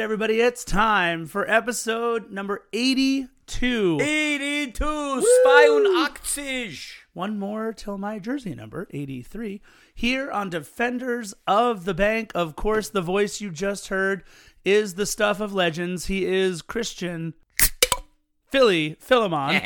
good, everybody? It's time for episode number 82. 82, 82. One more till my jersey number, 83. Here on Defenders of the Bank. Of course, the voice you just heard is the stuff of legends. He is Christian Philly Philemon.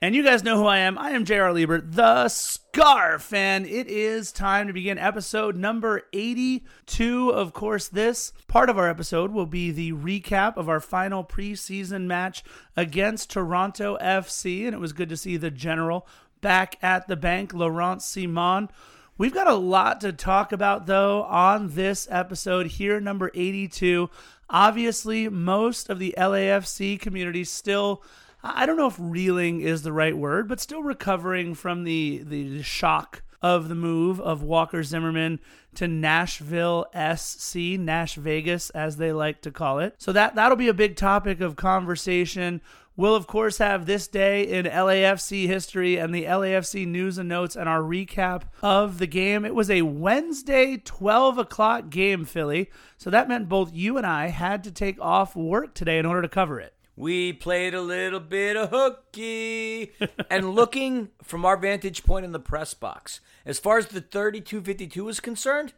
and you guys know who I am. I am J.R. Liebert, the Scarf. And it is time to begin episode number 82. Of course, this part of our episode will be the recap of our final preseason match against Toronto FC. And it was good to see the general back at the bank, Laurent Ciman. We've got a lot to talk about, though, on this episode here, number 82. Obviously, most of the LAFC community still, I don't know if reeling is the right word, but still recovering from the, the shock of the move of Walker Zimmerman to Nashville SC, Nash Vegas, as they like to call it. So that that'll be a big topic of conversation. We'll, of course, have this day in LAFC history and the LAFC news and notes and our recap of the game. It was a Wednesday, 12 o'clock game, Philly. So that meant both you and I had to take off work today in order to cover it. We played a little bit of hooky. and looking from our vantage point in the press box, as far as the 3252 is concerned,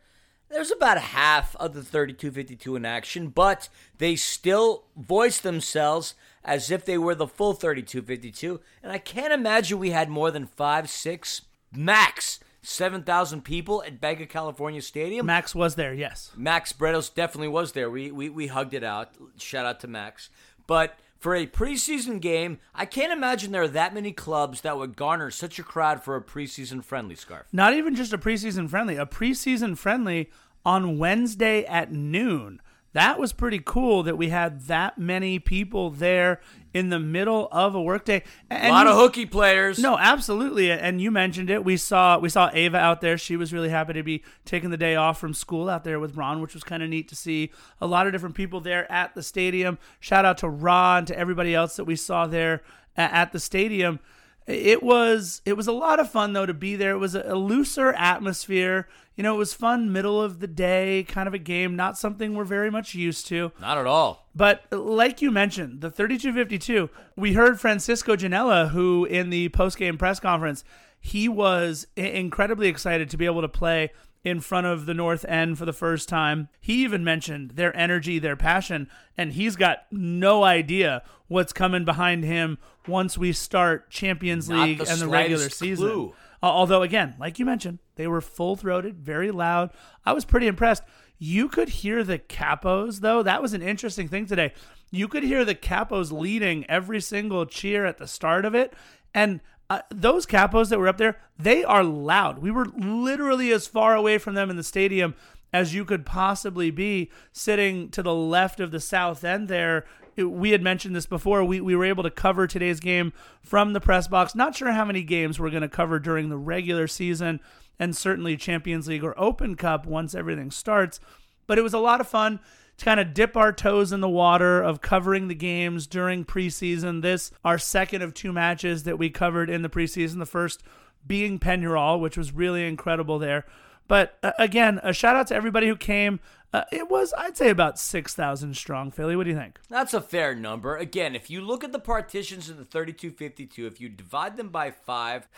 there's about half of the 3252 in action, but they still voice themselves as if they were the full 3252. And I can't imagine we had more than five, six, max 7,000 people at Banc of California Stadium. Max was there, yes. Max Bretos definitely was there. We, we, we hugged it out. Shout out to Max. But for a preseason game, I can't imagine there are that many clubs that would garner such a crowd for a preseason friendly scarf. Not even just a preseason friendly, a preseason friendly on Wednesday at noon that was pretty cool that we had that many people there in the middle of a workday. And a lot you, of hooky players. No, absolutely. And you mentioned it. We saw we saw Ava out there. She was really happy to be taking the day off from school out there with Ron, which was kind of neat to see. A lot of different people there at the stadium. Shout out to Ron, to everybody else that we saw there at the stadium. It was it was a lot of fun though to be there. It was a, looser atmosphere. You know, it was fun middle of the day kind of a game, not something we're very much used to. Not at all. But like you mentioned, the 3252, we heard Francisco Ginella who in the post-game press conference, he was incredibly excited to be able to play in front of the North End for the first time. He even mentioned their energy, their passion, and he's got no idea what's coming behind him once we start Champions League the and the regular season. Clue. Uh, although, again, like you mentioned, they were full throated, very loud. I was pretty impressed. You could hear the capos, though. That was an interesting thing today. You could hear the capos leading every single cheer at the start of it. And uh, those capos that were up there, they are loud. We were literally as far away from them in the stadium as you could possibly be sitting to the left of the south end there. we had mentioned this before. We, we were able to cover today's game from the press box. Not sure how many games we're going to cover during the regular season and certainly Champions League or Open Cup once everything starts. But it was a lot of fun to kind of dip our toes in the water of covering the games during preseason. This, our second of two matches that we covered in the preseason, the first being Peñarol, which was really incredible there. But uh, again, a shout out to everybody who came. Uh, it was, I'd say, about 6,000 strong. Philly, what do you think? That's a fair number. Again, if you look at the partitions in the 3252, if you divide them by five,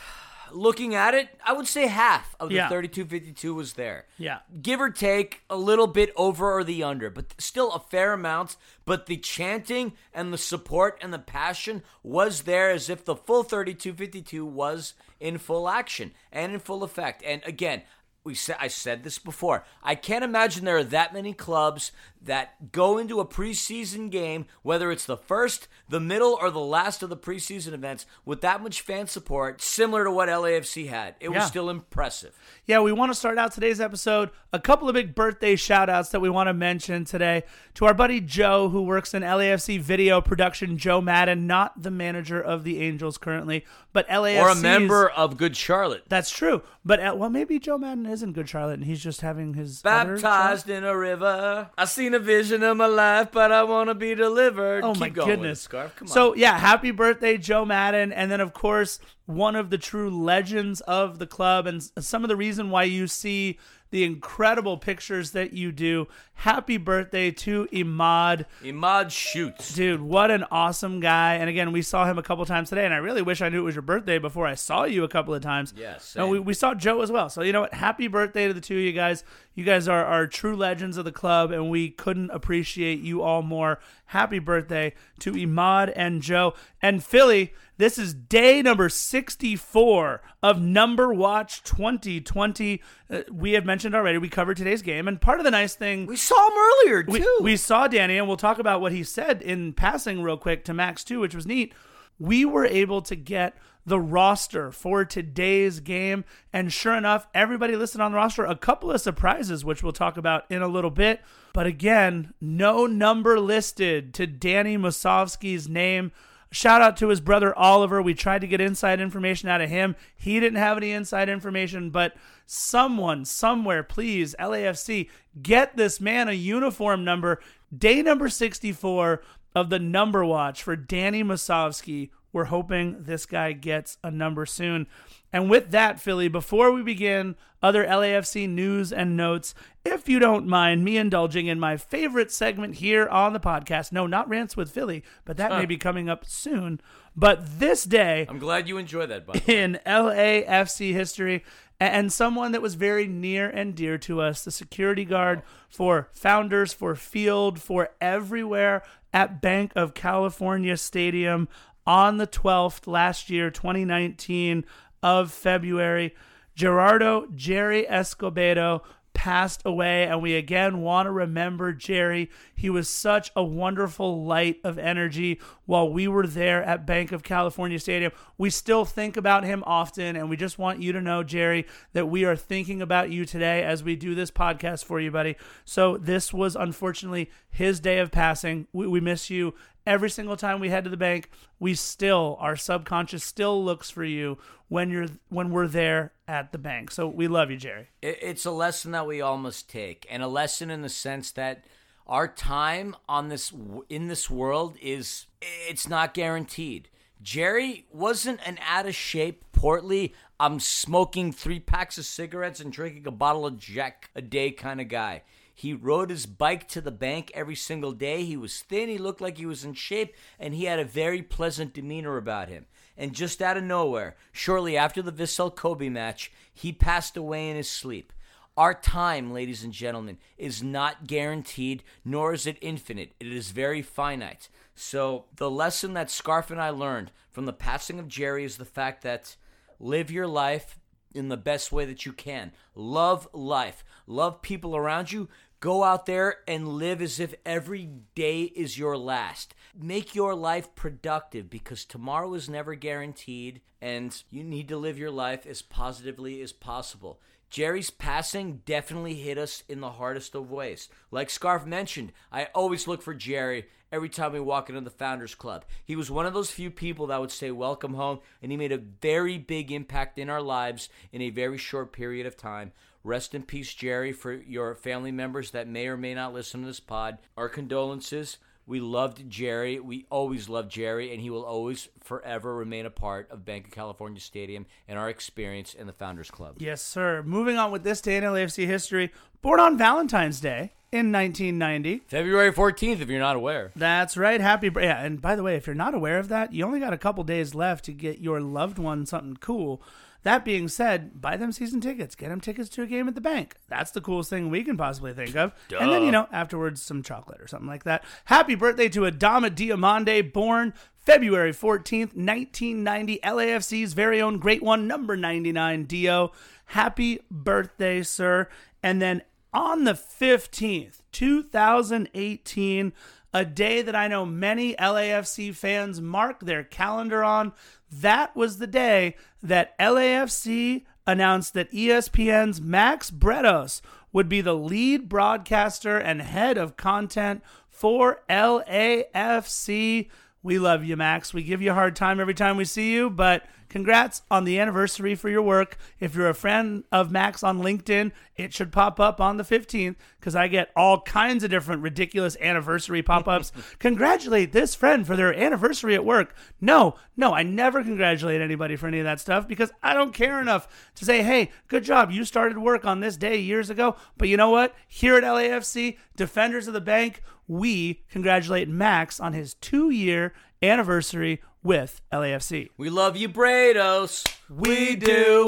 looking at it, I would say half of the yeah. 3252 was there. Yeah. Give or take a little bit over or the under, but still a fair amount. But the chanting and the support and the passion was there as if the full 3252 was in full action and in full effect. And again, we said I said this before. I can't imagine there are that many clubs that go into a preseason game, whether it's the first, the middle, or the last of the preseason events, with that much fan support, similar to what LAFC had. It yeah. was still impressive. Yeah, we want to start out today's episode. A couple of big birthday shout outs that we want to mention today to our buddy Joe, who works in LAFC video production, Joe Madden, not the manager of the Angels currently, but LAFC. Or a member of Good Charlotte. That's true. But, uh, well, maybe Joe Madden isn't Good Charlotte and he's just having his. Baptized in a river. I see seen a vision of my life, but I want to be delivered. Oh Keep my goodness, scarf. Come on. So yeah, happy birthday, Joe Madden, and then of course one of the true legends of the club, and some of the reason why you see the incredible pictures that you do. Happy birthday to Imad. Imad shoots. Dude, what an awesome guy. And again, we saw him a couple times today, and I really wish I knew it was your birthday before I saw you a couple of times. Yes. No, we, we saw Joe as well. So, you know what? Happy birthday to the two of you guys. You guys are, are true legends of the club, and we couldn't appreciate you all more. Happy birthday to Imad and Joe. And Philly, this is day number 64 of Number Watch 2020. Uh, we have mentioned already, we covered today's game. And part of the nice thing. We saw him earlier, too. We, we saw Danny, and we'll talk about what he said in passing real quick to Max, too, which was neat. We were able to get the roster for today's game. And sure enough, everybody listed on the roster, a couple of surprises, which we'll talk about in a little bit. But again, no number listed to Danny Musovski's name. Shout out to his brother Oliver. We tried to get inside information out of him. He didn't have any inside information, but someone, somewhere, please, LAFC, get this man a uniform number. Day number 64 of the number watch for Danny Musovski. We're hoping this guy gets a number soon. And with that, Philly, before we begin other LAFC news and notes, if you don't mind me indulging in my favorite segment here on the podcast, no, not Rants with Philly, but that may be coming up soon. But this day, I'm glad you enjoy that, bud. in LAFC history and someone that was very near and dear to us, the security guard for Founders, for Field, for everywhere at Banc of California Stadium on the 12th last year, 2019 of February. Gerardo Jerry Escobedo passed away, and we again want to remember Jerry. He was such a wonderful light of energy while we were there at Banc of California Stadium. We still think about him often, and we just want you to know, Jerry, that we are thinking about you today as we do this podcast for you, buddy. So, this was unfortunately his day of passing. We, we miss you every single time we head to the bank we still our subconscious still looks for you when you're when we're there at the bank so we love you jerry It's a lesson that we all must take, and a lesson in the sense that our time on this in this world is it's not guaranteed. Jerry wasn't an out of shape, portly, I'm smoking three packs of cigarettes and drinking a bottle of Jack a day kind of guy. He rode his bike to the bank every single day. He was thin, he looked like he was in shape, and he had a very pleasant demeanor about him. And just out of nowhere, shortly after the Vissel Kobe match, he passed away in his sleep. Our time, ladies and gentlemen, is not guaranteed, nor is it infinite. It is very finite. So, the lesson that Scarf and I learned from the passing of Jerry is the fact that live your life in the best way that you can. Love life, love people around you. Go out there and live as if every day is your last. Make your life productive because tomorrow is never guaranteed and you need to live your life as positively as possible. Jerry's passing definitely hit us in the hardest of ways. Like Scarf mentioned, I always look for Jerry every time we walk into the Founders Club. He was one of those few people that would say, Welcome home, and he made a very big impact in our lives in a very short period of time. Rest in peace, Jerry, for your family members that may or may not listen to this pod. Our condolences. We loved Jerry. We always loved Jerry, and he will always forever remain a part of Banc of California Stadium and our experience in the Founders Club. yes sir moving on with this day in lafc history born on valentine's day in 1990 February 14th, if you're not aware. That's right. Happy yeah. And by the way, if you're not aware of that, you only got a couple days left to get your loved one something cool. That being said, buy them season tickets. Get them tickets to a game at the bank. That's the coolest thing we can possibly think of. And then you know afterwards some chocolate or something like that. Happy birthday to Adama Diomande, born February 14th, 1990. LAFC's very own great one, number 99 Dio. Happy birthday, sir. And then on the 15th, 2018, a day that I know many LAFC fans mark their calendar on. That was the day that LAFC announced that ESPN's Max Bretos would be the lead broadcaster and head of content for LAFC. We love you, Max. We give you a hard time every time we see you, but congrats on the anniversary for your work. If you're a friend of Max on LinkedIn, it should pop up on the 15th because I get all kinds of different ridiculous anniversary pop ups. congratulate this friend for their anniversary at work. No, no, I never congratulate anybody for any of that stuff because I don't care enough to say, hey, good job. You started work on this day years ago. But you know what? Here at LAFC, Defenders of the Bank, we congratulate Max on his two year anniversary with LAFC. We love you, Bretos. We do.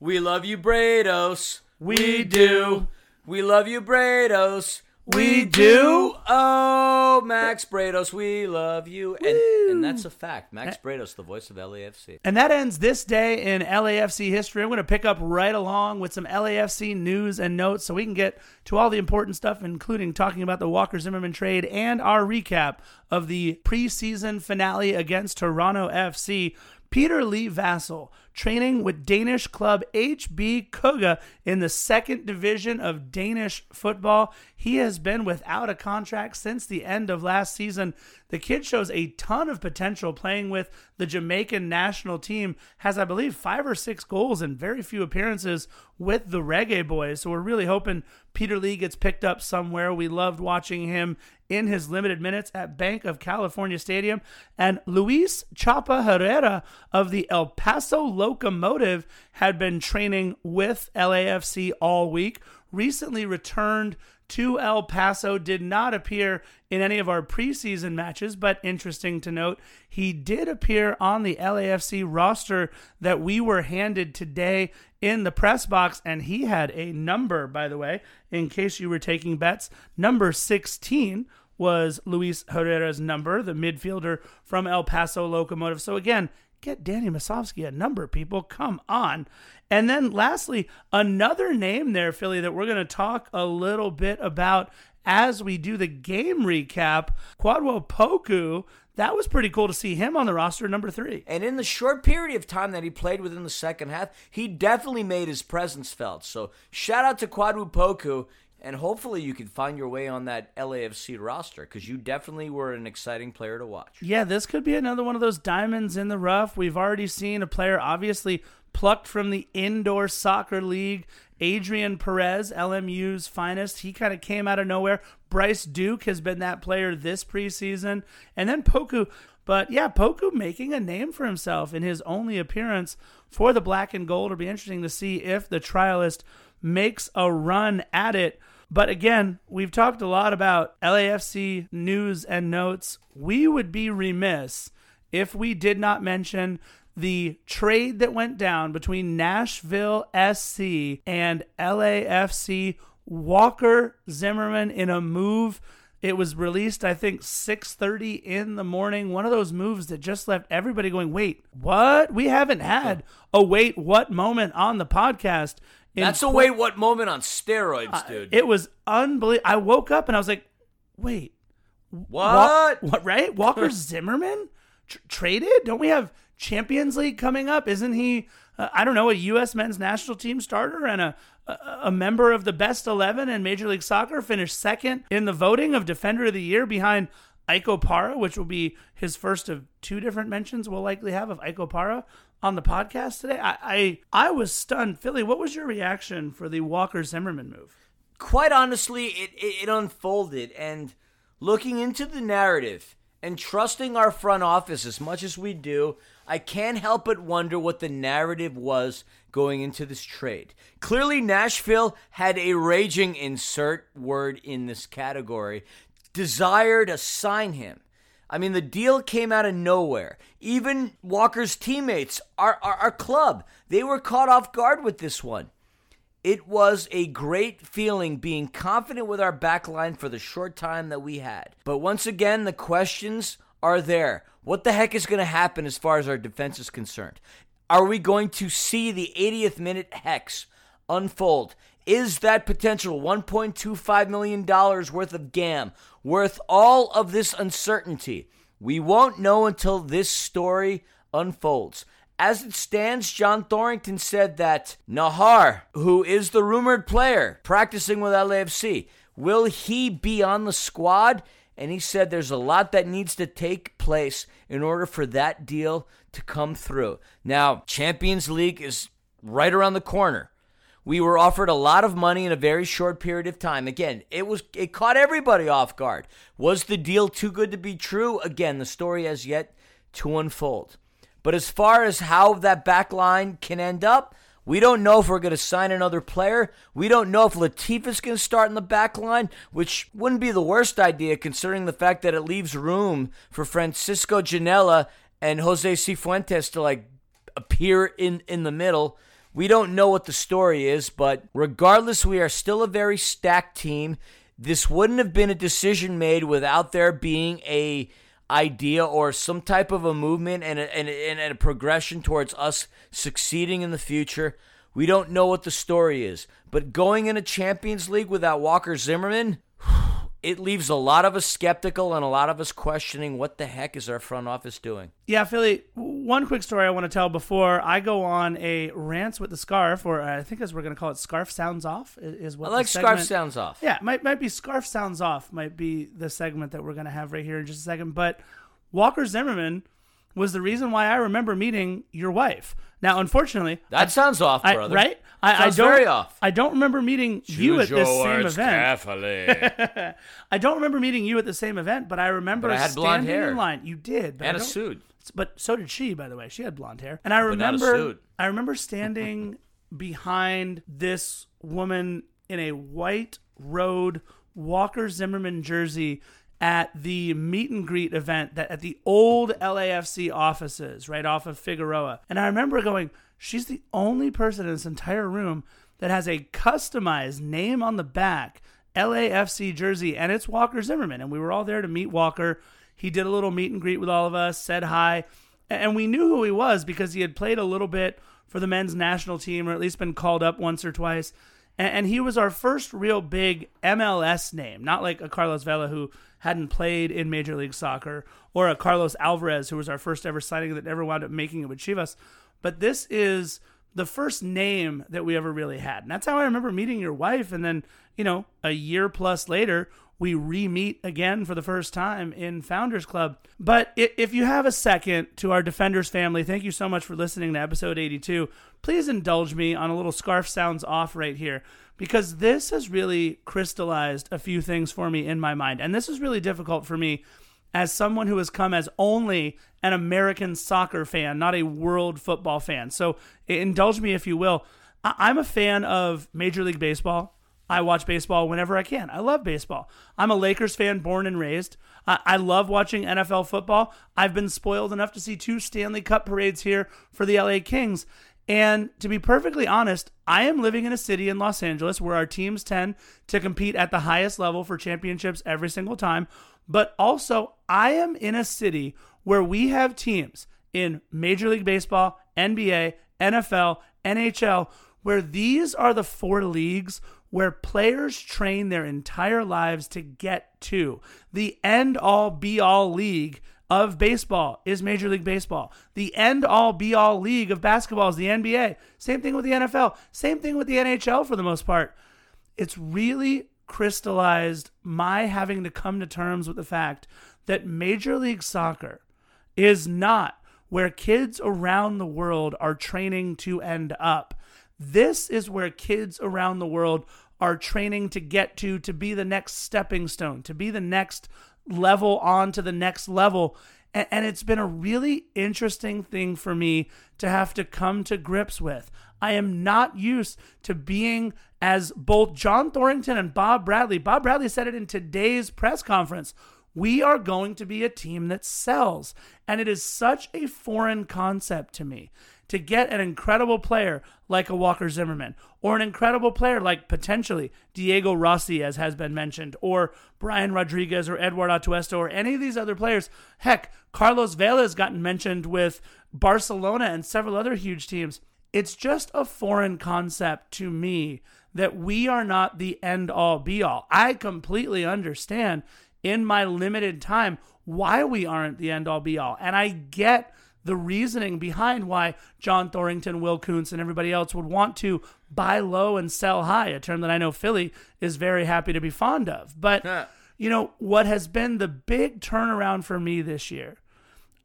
We love you, Bretos. We do. We love you, Bretos. We do. Oh, Max Bretos, we love you. And, and that's a fact. Max eh. Bretos, the voice of LAFC. And that ends this day in LAFC history. I'm going to pick up right along with some LAFC news and notes so we can get to all the important stuff, including talking about the Walker Zimmerman trade and our recap of the preseason finale against Toronto FC. Peter Lee Vassell training with Danish club HB Køge in the second division of Danish football. He has been without a contract since the end of last season. The kid shows a ton of potential playing with the Jamaican national team, has, I believe, five or six goals and very few appearances with the Reggae Boys. So we're really hoping Peter Lee gets picked up somewhere. We loved watching him in his limited minutes at Banc of California Stadium. And Luis Chapa Herrera of the El Paso Locomotive had been training with LAFC all week, recently returned to El Paso, did not appear in any of our preseason matches, but interesting to note, he did appear on the LAFC roster that we were handed today in the press box, and he had a number, by the way, in case you were taking bets. Number 16 was Luis Herrera's number, the midfielder from El Paso Locomotive. So again, get Danny Musovski a number, people. Come on. And then lastly, another name there, Philly, that we're going to talk a little bit about as we do the game recap. Kwadwo Poku. That was pretty cool to see him on the roster, number three. And in the short period of time that he played within the second half, he definitely made his presence felt. So shout out to Kwadwo Poku. And hopefully you can find your way on that LAFC roster because you definitely were an exciting player to watch. Yeah, this could be another one of those diamonds in the rough. We've already seen a player obviously plucked from the indoor soccer league. Adrien Perez, LMU's finest, he kind of came out of nowhere. Bryce Duke has been that player this preseason. And then Poku. But yeah, Poku making a name for himself in his only appearance for the black and gold. It'll be interesting to see if the trialist makes a run at it. But again, we've talked a lot about LAFC news and notes. We would be remiss if we did not mention the trade that went down between Nashville SC and LAFC Walker Zimmerman in a move. It was released I think 6:30 in the morning. One of those moves that just left everybody going wait what? We haven't had a wait what moment on the podcast that's a wait what moment on steroids, dude. Uh, it was unbelievable. I woke up and I was like, wait, what? what? Right? Walker Zimmerman Tr- traded? Don't we have Champions League coming up? Isn't he? Uh, I don't know, a U.S. men's national team starter and a, a a member of the best eleven in Major League Soccer. Finished second in the voting of Defender of the Year behind Ike Opara, which will be his first of two different mentions we'll likely have of Ike Opara on the podcast today. I, I I was stunned. Philly, what was your reaction for the Walker Zimmerman move? Quite honestly, it, it, it unfolded and looking into the narrative and trusting our front office as much as we do, I can't help but wonder what the narrative was going into this trade. Clearly, Nashville had a raging insert word in this category desire to sign him. I mean, the deal came out of nowhere. Even Walker's teammates, our, our, our, club, they were caught off guard with this one. It was a great feeling being confident with our back line for the short time that we had. But once again, the questions are there. What the heck is going to happen as far as our defense is concerned? Are we going to see the 80th minute hex unfold? Is that potential $1.25 million worth of GAM worth all of this uncertainty? We won't know until this story unfolds. As it stands, John Thorrington said that Nahar, who is the rumored player practicing with LAFC, will he be on the squad? and he said there's a lot that needs to take place in order for that deal to come through. Now, Champions League is right around the corner. We were offered a lot of money in a very short period of time. Again, it was it caught everybody off guard. Was the deal too good to be true? Again, the story has yet to unfold. But as far as how that back line can end up, we don't know if we're going to sign another player. We don't know if Latif is going to start in the back line, which wouldn't be the worst idea considering the fact that it leaves room for Francisco Ginella and Jose Cifuentes to like appear in in the middle. We don't know what the story is, but regardless, we are still a very stacked team. This wouldn't have been a decision made without there being a idea or some type of a movement and a, and, a, and a progression towards us succeeding in the future. We don't know what the story is, but going in a Champions League without Walker Zimmerman, it leaves a lot of us skeptical and a lot of us questioning what the heck is our front office doing. Yeah, Philly. One quick story I want to tell before I go on a rant with the scarf, or I think as we're going to call it, scarf sounds off. Is what I like segment- scarf sounds off. Yeah, might might be scarf sounds off. Might be the segment that we're going to have right here in just a second. But Walker Zimmerman was the reason why I remember meeting your wife. Now, unfortunately, That sounds off, I, brother. right? I, I Sounds don't. very off. I don't remember meeting you at this same event. Carefully. I don't remember meeting you at the same event, but I remember But I had blonde standing hair. in line. You did, but and a suit. But so did she, by the way. She had blonde hair, and I not a remember. suit. I remember standing behind this woman in a white road Walker Zimmerman jersey at the meet and greet event that at the old LAFC offices right off of Figueroa. And I remember going, she's the only person in this entire room that has a customized name on the back LAFC jersey and it's Walker Zimmerman and we were all there to meet Walker. He did a little meet and greet with all of us, said hi, and we knew who he was because he had played a little bit for the men's national team or at least been called up once or twice. And, he was our first real big MLS name, not like a Carlos Vela who hadn't played in Major League Soccer or a Carlos Alvarez who was our first ever signing that never wound up making it with Chivas. But this is the first name that we ever really had. And that's how I remember meeting your wife. And then, you know, a year plus later, we re meet again for the first time in Founders Club. But if you have a second to our Defenders family, thank you so much for listening to episode 82. Please indulge me on a little scarf sounds off right here because this has really crystallized a few things for me in my mind. And this is really difficult for me as someone who has come as only an American soccer fan, not a world football fan. So indulge me if you will. I'm a fan of Major League Baseball. I watch baseball whenever I can. I love baseball. I'm a Lakers fan, born and raised. I, I love watching NFL football. I've been spoiled enough to see two Stanley Cup parades here for the LA Kings. And to be perfectly honest, I am living in a city in Los Angeles where our teams tend to compete at the highest level for championships every single time. But also, I am in a city where we have teams in Major League Baseball, NBA, NFL, NHL, where these are the four leagues where players train their entire lives to get to. The end all be all league of baseball is Major League Baseball. The end all be all league of basketball is the NBA. Same thing with the NFL. Same thing with the NHL for the most part. It's really crystallized my having to come to terms with the fact that Major League Soccer is not where kids around the world are training to end up. This is where kids around the world are training to get to to be the next stepping stone, to be the next level on to the next level. And, and it's been a really interesting thing for me to have to come to grips with. I am not used to being as both John Thorrington and Bob Bradley. Bob Bradley said it in today's press conference. We are going to be a team that sells. And it is such a foreign concept to me to get an incredible player like a Walker Zimmerman or an incredible player like potentially Diego Rossi, as has been mentioned, or Brian Rodriguez or Eduard Atuesta or any of these other players. Heck, Carlos Vela has gotten mentioned with Barcelona and several other huge teams. It's just a foreign concept to me that we are not the end all be all. I completely understand in my limited time why we aren't the end all be all. And I get the reasoning behind why John Thorrington, Will Kuntz, and everybody else would want to buy low and sell high, a term that I know Philly is very happy to be fond of. But you know, what has been the big turnaround for me this year,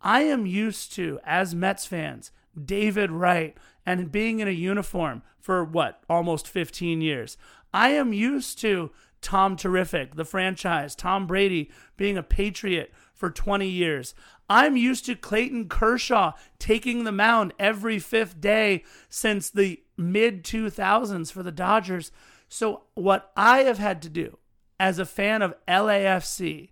I am used to, as Mets fans, David Wright and being in a uniform for what, almost 15 years. I am used to Tom Terrific, the franchise, Tom Brady being a Patriot for 20 years. I'm used to Clayton Kershaw taking the mound every fifth day since the mid 2000s for the Dodgers. So, what I have had to do as a fan of LAFC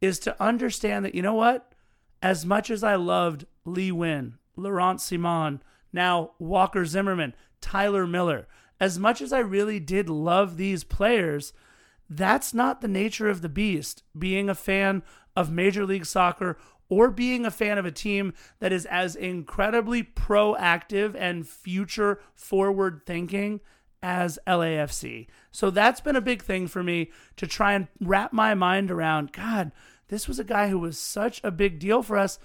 is to understand that, you know what? As much as I loved Lee Nguyen, Laurent Ciman, now Walker Zimmerman, Tyler Miller, as much as I really did love these players, that's not the nature of the beast. Being a fan of Major League Soccer or being a fan of a team that is as incredibly proactive and future forward thinking as LAFC. So that's been a big thing for me to try and wrap my mind around. God, this was a guy who was such a big deal for us.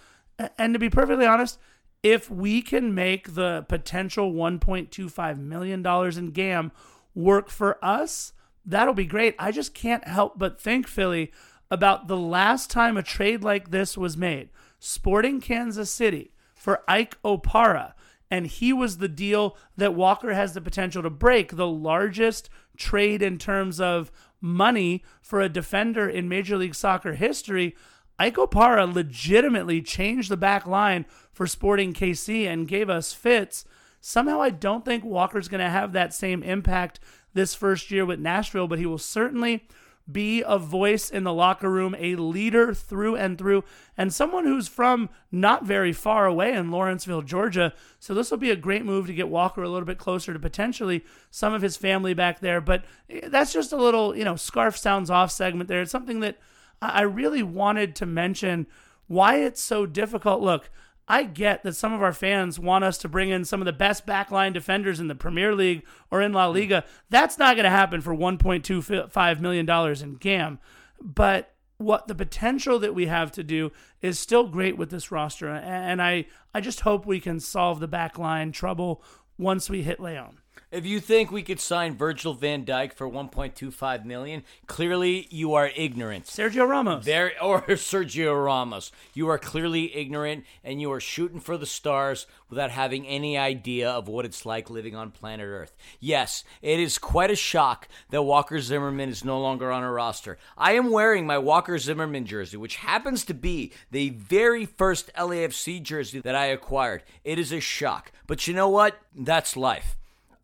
And to be perfectly honest, if we can make the potential $1.25 million in GAM work for us, that'll be great. I just can't help but think, Philly, about the last time a trade like this was made. Sporting Kansas City for Ike Opara. And he was the deal that Walker has the potential to break, the largest trade in terms of money for a defender in Major League Soccer history. Ike Opara legitimately changed the back line for Sporting KC and gave us fits. Somehow, I don't think Walker's going to have that same impact this first year with Nashville, but he will certainly be a voice in the locker room, a leader through and through, and someone who's from not very far away in Lawrenceville, Georgia. So this will be a great move to get Walker a little bit closer to potentially some of his family back there. But eh, that's just a little, you know, scarf sounds off segment there. It's something that I really wanted to mention why it's so difficult. Look, I get that some of our fans want us to bring in some of the best backline defenders in the Premier League or in La hmm. Liga. That's not going to happen for $1.25 million in GAM. But what the potential that we have to do is still great with this roster. And I, I just hope we can solve the backline trouble once we hit Leon. If you think we could sign Virgil van Dijk for 1.25 million, clearly you are ignorant. Sergio Ramos. There or Sergio Ramos. You are clearly ignorant and you are shooting for the stars without having any idea of what it's like living on planet Earth. Yes, it is quite a shock that Walker Zimmerman is no longer on a roster. I am wearing my Walker Zimmerman jersey, which happens to be the very first LAFC jersey that I acquired. It is a shock. But you know what? That's life.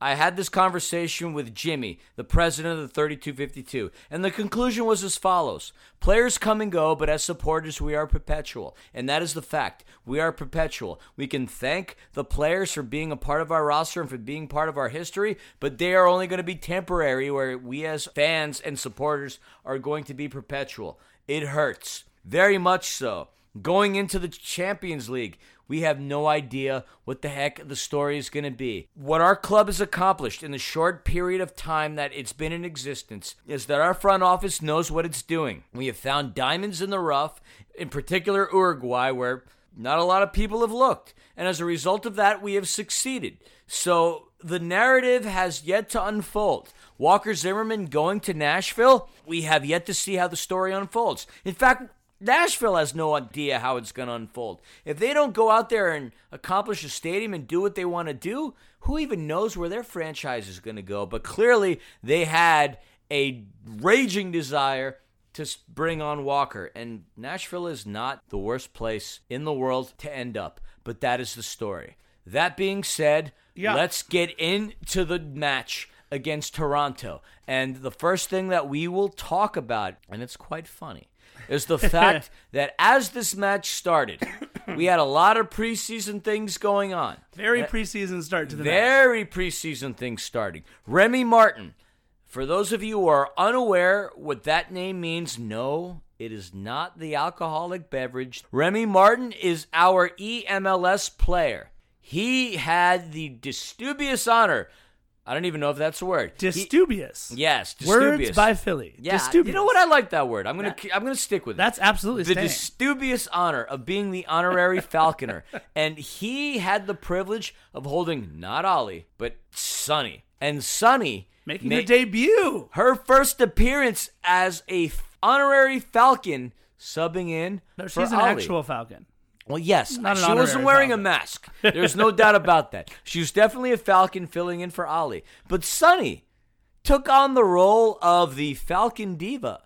I had this conversation with Jimmy, the president of the 3252, and the conclusion was as follows Players come and go, but as supporters, we are perpetual. And that is the fact. We are perpetual. We can thank the players for being a part of our roster and for being part of our history, but they are only going to be temporary, where we as fans and supporters are going to be perpetual. It hurts. Very much so. Going into the Champions League, we have no idea what the heck the story is going to be. What our club has accomplished in the short period of time that it's been in existence is that our front office knows what it's doing. We have found diamonds in the rough, in particular Uruguay, where not a lot of people have looked. And as a result of that, we have succeeded. So the narrative has yet to unfold. Walker Zimmerman going to Nashville, we have yet to see how the story unfolds. In fact, Nashville has no idea how it's going to unfold. If they don't go out there and accomplish a stadium and do what they want to do, who even knows where their franchise is going to go? But clearly, they had a raging desire to bring on Walker. And Nashville is not the worst place in the world to end up. But that is the story. That being said, yeah. let's get into the match against Toronto. And the first thing that we will talk about, and it's quite funny is the fact that as this match started, we had a lot of preseason things going on. Very preseason start to the very match. preseason things starting. Remy Martin. For those of you who are unaware what that name means, no, it is not the alcoholic beverage. Remy Martin is our EMLS player. He had the dubious honor I don't even know if that's a word. Distubious. He, yes, distubious. Words by Philly. Yeah, Distubious. you know what? I like that word. I'm gonna that, I'm gonna stick with it. That's absolutely the staying. distubious honor of being the honorary Falconer, and he had the privilege of holding not Ollie but Sunny, and Sunny making ma- her debut, her first appearance as a honorary Falcon subbing in. No, she's an Ali. actual Falcon. Well, yes, Not she wasn't wearing Falcon. a mask. There's no doubt about that. She was definitely a Falcon filling in for Ali. But Sunny took on the role of the Falcon Diva.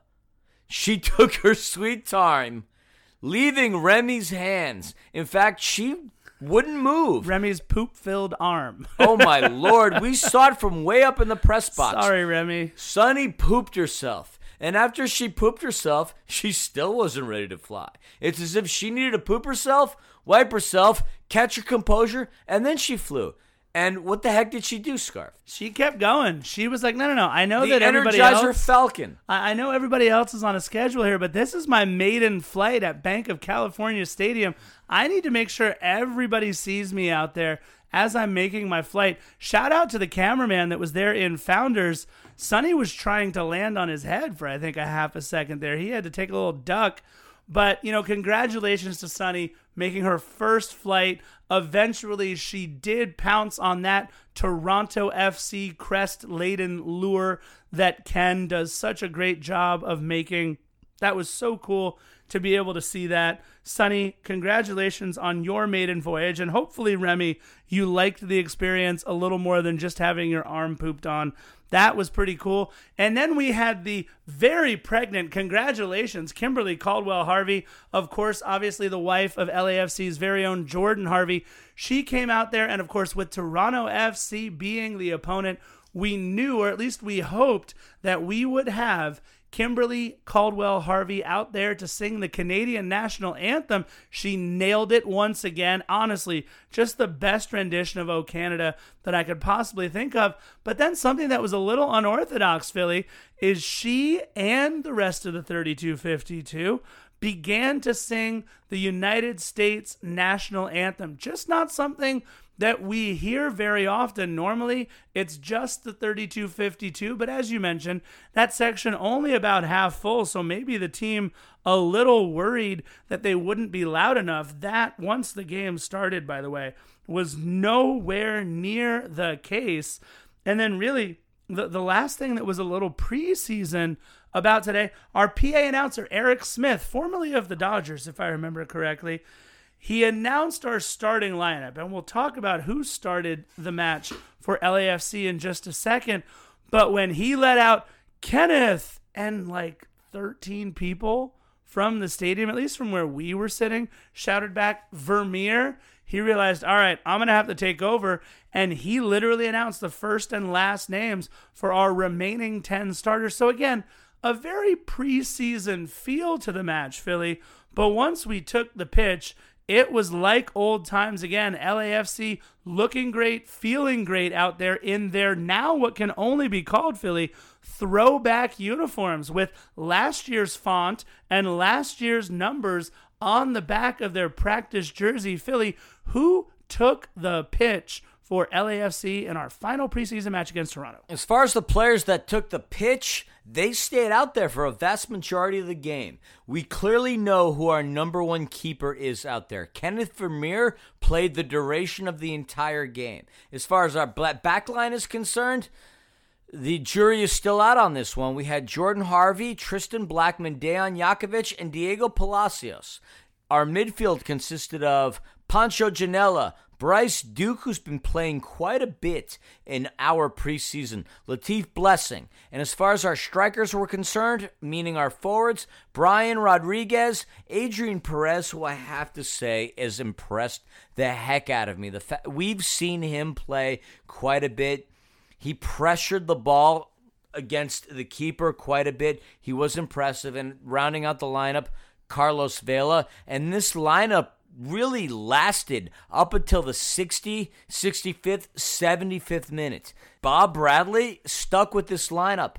She took her sweet time, leaving Remy's hands. In fact, she wouldn't move. Remy's poop-filled arm. Oh my lord, we saw it from way up in the press box. Sorry, Remy. Sunny pooped herself. And after she pooped herself, she still wasn't ready to fly. It's as if she needed to poop herself, wipe herself, catch her composure, and then she flew. And what the heck did she do, Scarf? She kept going. She was like, "No, no, no. I know The that everybody Energizer else. Falcon. I I know everybody else is on a schedule here, but this is my maiden flight at Banc of California Stadium. I need to make sure everybody sees me out there as I'm making my flight. Shout out to the cameraman that was there in Founders. Sunny was trying to land on his head for I think a half a second there. He had to take a little duck. But, you know, congratulations to Sunny making her first flight. Eventually, she did pounce on that Toronto FC crest laden lure that Ken does such a great job of making. That was so cool to be able to see that. Sunny, congratulations on your maiden voyage. And hopefully, Remy, you liked the experience a little more than just having your arm pooped on. That was pretty cool. And then we had the very pregnant, congratulations, Kimberly Caldwell Harvey. Of course, obviously the wife of LAFC's very own Jordan Harvey. She came out there, and of course, with Toronto FC being the opponent, we knew, or at least we hoped, that we would have Kimberly Caldwell Harvey out there to sing the Canadian national anthem. She nailed it once again. Honestly, just the best rendition of O Canada that I could possibly think of. But then something that was a little unorthodox, Philly, is she and the rest of the 3252 began to sing the United States national anthem. Just not something that we hear very often. Normally, it's just the 3252, but as you mentioned, that section only about half full, so maybe the team a little worried that they wouldn't be loud enough. That once the game started, by the way, was nowhere near the case. And then really the, the last thing that was a little preseason about today, our PA announcer, Eric Smith, formerly of the Dodgers, if I remember correctly, he announced our starting lineup. And we'll talk about who started the match for LAFC in just a second. But when he let out Kenneth and like 13 people from the stadium, at least from where we were sitting, shouted back Vermeer, he realized, all right, I'm going to have to take over. And he literally announced the first and last names for our remaining 10 starters. So, again, a very preseason feel to the match, Philly. But once we took the pitch, it was like old times again. LAFC looking great, feeling great out there in their now what can only be called, Philly, throwback uniforms with last year's font and last year's numbers on the back of their practice jersey. Philly, who took the pitch for LAFC in our final preseason match against Toronto? As far as the players that took the pitch, they stayed out there for a vast majority of the game. We clearly know who our number one keeper is out there. Kenneth Vermeer played the duration of the entire game. As far as our back line is concerned, the jury is still out on this one. We had Jordan Harvey, Tristan Blackmon, Dejan Jakovic, and Diego Palacios. Our midfield consisted of Pancho Ginella, Bryce Duke, who's been playing quite a bit in our preseason, Latif Blessing. And as far as our strikers were concerned, meaning our forwards, Brian Rodriguez, Adrien Perez, who I have to say is impressed the heck out of me. The fa- We've seen him play quite a bit. He pressured the ball against the keeper quite a bit. He was impressive. And rounding out the lineup, Carlos Vela. And this lineup really lasted up until the 60, 65th, 75th minute. Bob Bradley stuck with this lineup.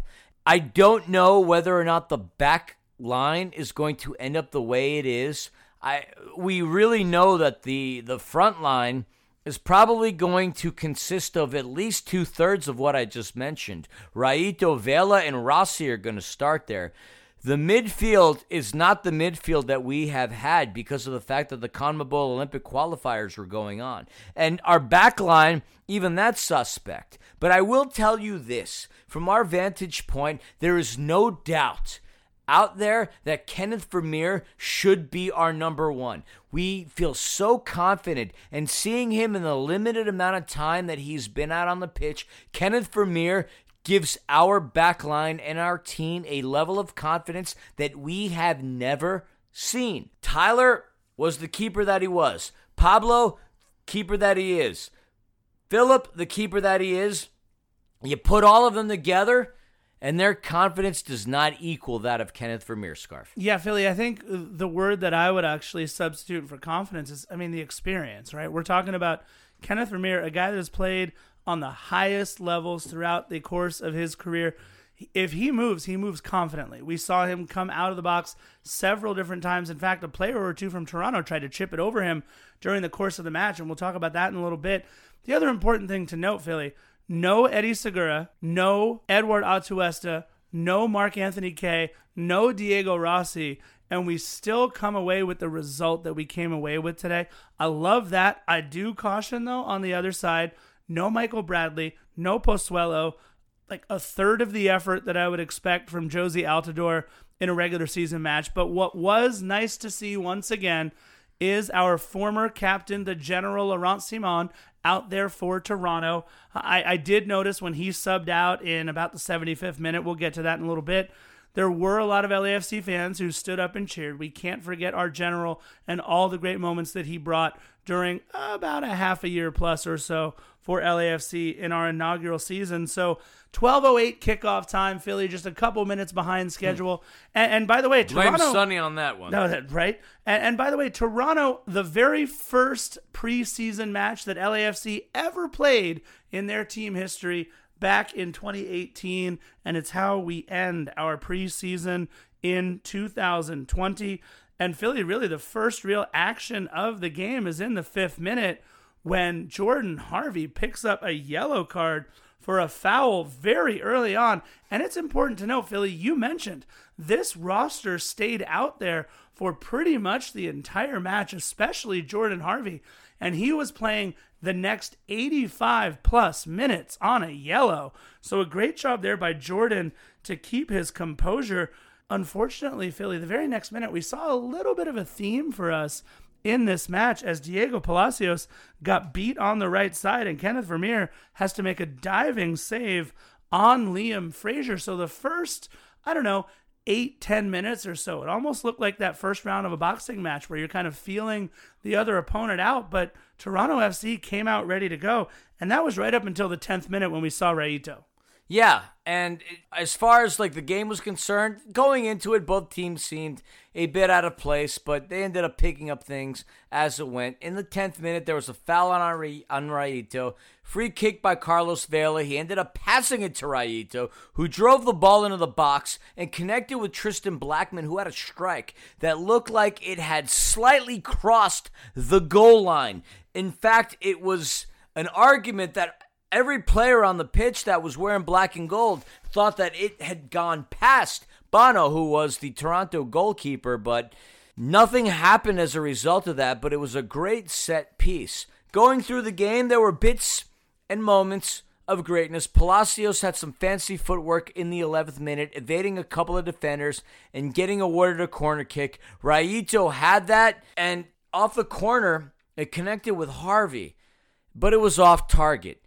I don't know whether or not the back line is going to end up the way it is. I we really know that the the front line is probably going to consist of at least two thirds of what I just mentioned. Raito, Vela, and Rossi are going to start there. The midfield is not the midfield that we have had because of the fact that the CONMEBOL Olympic qualifiers were going on. And our back line, even that's suspect. But I will tell you this from our vantage point, there is no doubt out there that Kenneth Vermeer should be our number one. We feel so confident, and seeing him in the limited amount of time that he's been out on the pitch, Kenneth Vermeer gives our backline and our team a level of confidence that we have never seen. Tyler was the keeper that he was. Pablo, keeper that he is. Philip, the keeper that he is. You put all of them together, and their confidence does not equal that of Kenneth Vermeer Scarf. Yeah, Philly, I think the word that I would actually substitute for confidence is, I mean, the experience, right? We're talking about Kenneth Vermeer, a guy that has played on the highest levels throughout the course of his career. If he moves, he moves confidently. We saw him come out of the box several different times. In fact, a player or two from Toronto tried to chip it over him during the course of the match, and we'll talk about that in a little bit. The other important thing to note, Philly, no Eddie Segura, no Eduard Atuesta, no Mark Anthony Kaye, no Diego Rossi, and we still come away with the result that we came away with today. I love that. I do caution though on the other side, no Michael Bradley, no Pozuelo, like a third of the effort that I would expect from Jozy Altidore in a regular season match. But what was nice to see once again is our former captain, the General Laurent Ciman, out there for Toronto. I, I did notice when he subbed out in about the 75th minute, we'll get to that in a little bit. There were a lot of LAFC fans who stood up and cheered. We can't forget our general and all the great moments that he brought during about a half a year plus or so for LAFC in our inaugural season. So 12:08 kickoff time, Philly just a couple minutes behind schedule. Hmm. And, and by the way, Toronto Blame Sunny on that one. No, that right. And, and by the way, Toronto, the very first preseason match that LAFC ever played in their team history back in 2018, and it's how we end our preseason in 2020. And Philly, really, the first real action of the game is in the fifth minute when Jordan Harvey picks up a yellow card for a foul very early on. And it's important to note, Philly, you mentioned this roster stayed out there for pretty much the entire match, especially Jordan Harvey. And he was playing the next 85 plus minutes on a yellow. So a great job there by Jordan to keep his composure. Unfortunately, Philly, the very next minute, we saw a little bit of a theme for us in this match as Diego Palacios got beat on the right side and Kenneth Vermeer has to make a diving save on Liam Fraser. So the first, I don't know, eight, ten minutes or so, it almost looked like that first round of a boxing match where you're kind of feeling the other opponent out, but Toronto FC came out ready to go. And that was right up until the 10th minute when we saw Rayito. Yeah, and as far as like the game was concerned, going into it, both teams seemed a bit out of place, but they ended up picking up things as it went. In the tenth minute, there was a foul on on Rayito, free kick by Carlos Vela. He ended up passing it to Rayito, who drove the ball into the box and connected with Tristan Blackmon, who had a strike that looked like it had slightly crossed the goal line. In fact, it was an argument that every player on the pitch that was wearing black and gold thought that it had gone past Bono, who was the Toronto goalkeeper, but nothing happened as a result of that. But it was a great set piece. Going through the game, there were bits and moments of greatness. Palacios had some fancy footwork in the 11th minute, evading a couple of defenders and getting awarded a corner kick. Rayito had that, and off the corner, it connected with Harvey, but it was off target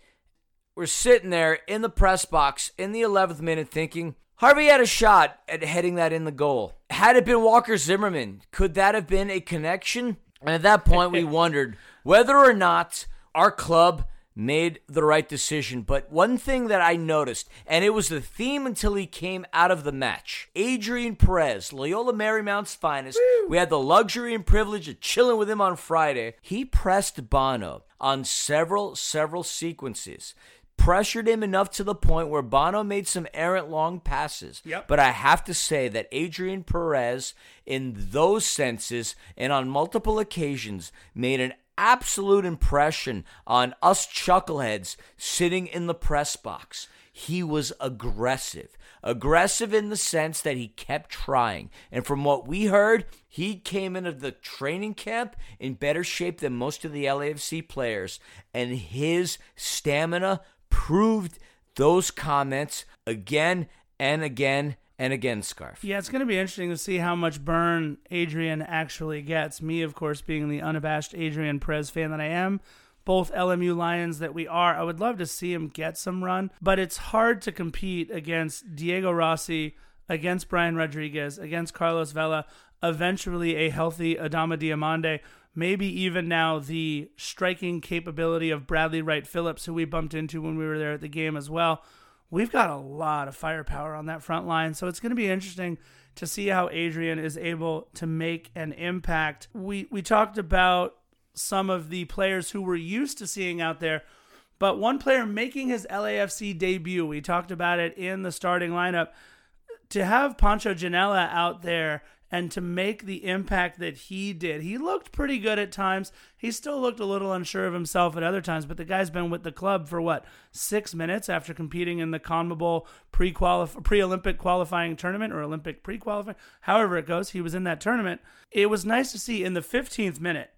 we're sitting there in the press box in the 11th minute thinking Harvey had a shot at heading that in the goal. Had it been Walker Zimmerman, could that have been a connection? And at that point, we wondered whether or not our club made the right decision. But one thing that I noticed, and it was the theme until he came out of the match Adrien Perez, Loyola Marymount's finest. Woo! We had the luxury and privilege of chilling with him on Friday. He pressed Bono on several, several sequences pressured him enough to the point where Bono made some errant long passes. Yep. But I have to say that Adrien Perez, in those senses and on multiple occasions, made an absolute impression on us chuckleheads sitting in the press box. He was aggressive. Aggressive in the sense that he kept trying. And from what we heard, he came into the training camp in better shape than most of the LAFC players. And his stamina proved those comments again and again And again, Scarf. Yeah, it's going to be interesting to see how much burn Adrien actually gets. Me, of course, being the unabashed Adrien Perez fan that I am, both LMU Lions that we are, I would love to see him get some run, but it's hard to compete against Diego Rossi, against Brian Rodriguez, against Carlos Vela, eventually a healthy Adama Diomande, maybe even now the striking capability of Bradley Wright Phillips, who we bumped into when we were there at the game as well. We've got a lot of firepower on that front line, so it's going to be interesting to see how Adrien is able to make an impact. We we talked about some of the players who we're used to seeing out there, but one player making his LAFC debut, we talked about it in the starting lineup, to have Pancho Ginella out there and to make the impact that he did. He looked pretty good at times. He still looked a little unsure of himself at other times, but the guy's been with the club for what, six minutes after competing in the CONMEBOL pre-Olympic qualifying tournament or Olympic pre-qualifying, however it goes. He was in that tournament. It was nice to see in the 15th minute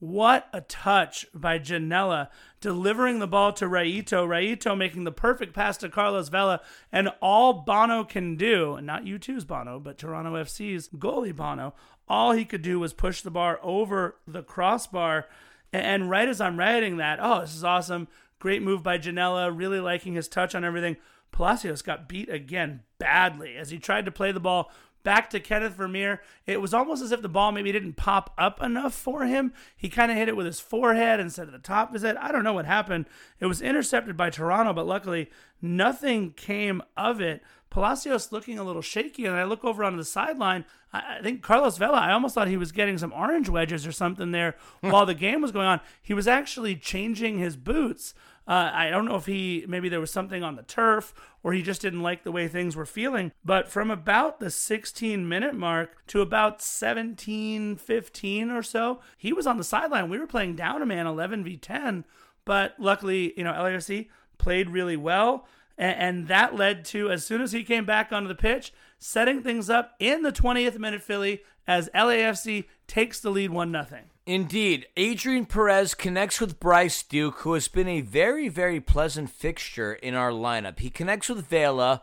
what a touch by Ginella delivering the ball to Rayito. Rayito making the perfect pass to Carlos Vela. And all Bono can do, not U2's Bono, but Toronto FC's goalie Bono, all he could do was push the bar over the crossbar. And right as I'm writing that, oh, this is awesome. Great move by Ginella. Really liking his touch on everything. Palacios got beat again badly as he tried to play the ball back to Kenneth Vermeer. It was almost as if the ball maybe didn't pop up enough for him. He kind of hit it with his forehead instead of the top of his head. I don't know what happened. It was intercepted by Toronto, but luckily nothing came of it. Palacios looking a little shaky, and I look over on the sideline. I think Carlos Vela, I almost thought he was getting some orange wedges or something there hmm. while the game was going on. He was actually changing his boots. Uh, I don't know if he maybe there was something on the turf or he just didn't like the way things were feeling. But from about the 16 minute mark to about 17, 15 or so, he was on the sideline. We were playing down a man 11 v 10, but luckily, you know, LAFC played really well. And that led to, as soon as he came back onto the pitch, setting things up in the 20th minute Philly as LAFC takes the lead 1 0. Indeed, Adrien Perez connects with Bryce Duke, who has been a very, very pleasant fixture in our lineup. He connects with Vela,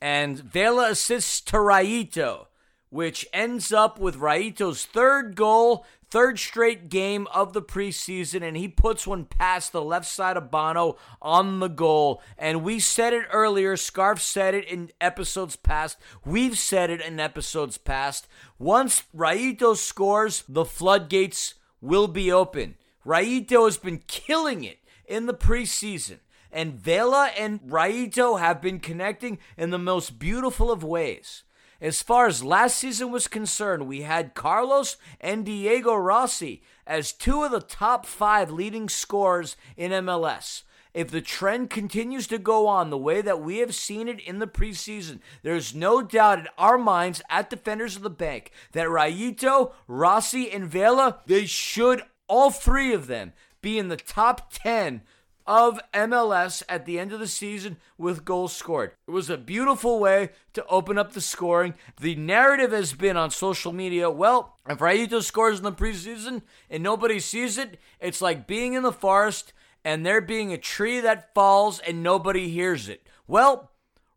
and Vela assists to Rayito, which ends up with Rayito's third goal, third straight game of the preseason, and he puts one past the left side of Bono on the goal. And we said it earlier, Scarf said it in episodes past, we've said it in episodes past. Once Rayito scores, the floodgates will be open. Rayito has been killing it in the preseason. And Vela and Rayito have been connecting in the most beautiful of ways. As far as last season was concerned, we had Carlos and Diego Rossi as two of the top five leading scorers in MLS. If the trend continues to go on the way that we have seen it in the preseason, there's no doubt in our minds at Defenders of the Bank that Rayito, Rossi, and Vela, they should, all three of them, be in the top 10 of MLS at the end of the season with goals scored. It was a beautiful way to open up the scoring. The narrative has been on social media well, if Rayito scores in the preseason and nobody sees it, it's like being in the forest and there being a tree that falls and nobody hears it. Well,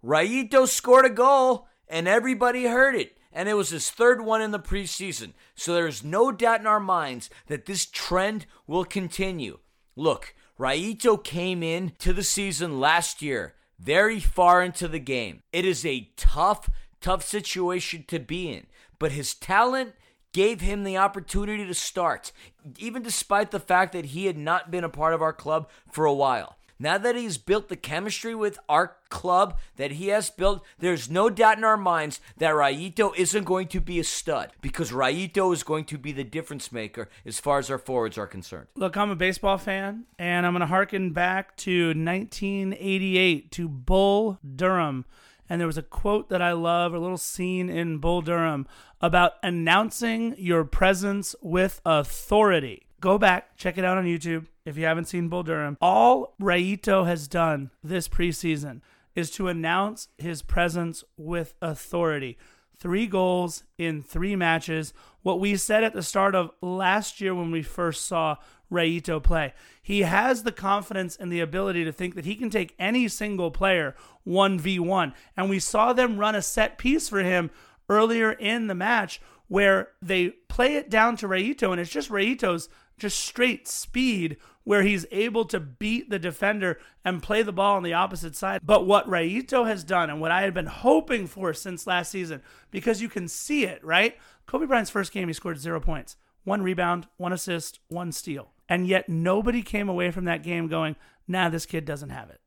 Rayito scored a goal and everybody heard it. And it was his third one in the preseason. So there's no doubt in our minds that this trend will continue. Look, Rayito came in to the season last year very far into the game. It is a tough, tough situation to be in. But his talent gave him the opportunity to start, even despite the fact that he had not been a part of our club for a while. Now that he's built the chemistry with our club that he has built, there's no doubt in our minds that Rayito isn't going to be a stud because Rayito is going to be the difference maker as far as our forwards are concerned. Look, I'm a baseball fan, and I'm going to harken back to 1988 to Bull Durham. And there was a quote that I love, a little scene in Bull Durham about announcing your presence with authority. Go back, check it out on YouTube if you haven't seen Bull Durham. All Rayito has done this preseason is to announce his presence with authority. three goals in three matches. What we said at the start of last year when we first saw Rayito play. He has the confidence and the ability to think that he can take any single player 1v1. And we saw them run a set piece for him earlier in the match where they play it down to Rayito, and it's just Rayito's just straight speed where he's able to beat the defender and play the ball on the opposite side. But what Rayito has done and what I had been hoping for since last season, because you can see it, right? Kobe Bryant's first game, he scored zero points, one rebound, one assist, one steal. And yet nobody came away from that game going, nah, this kid doesn't have it.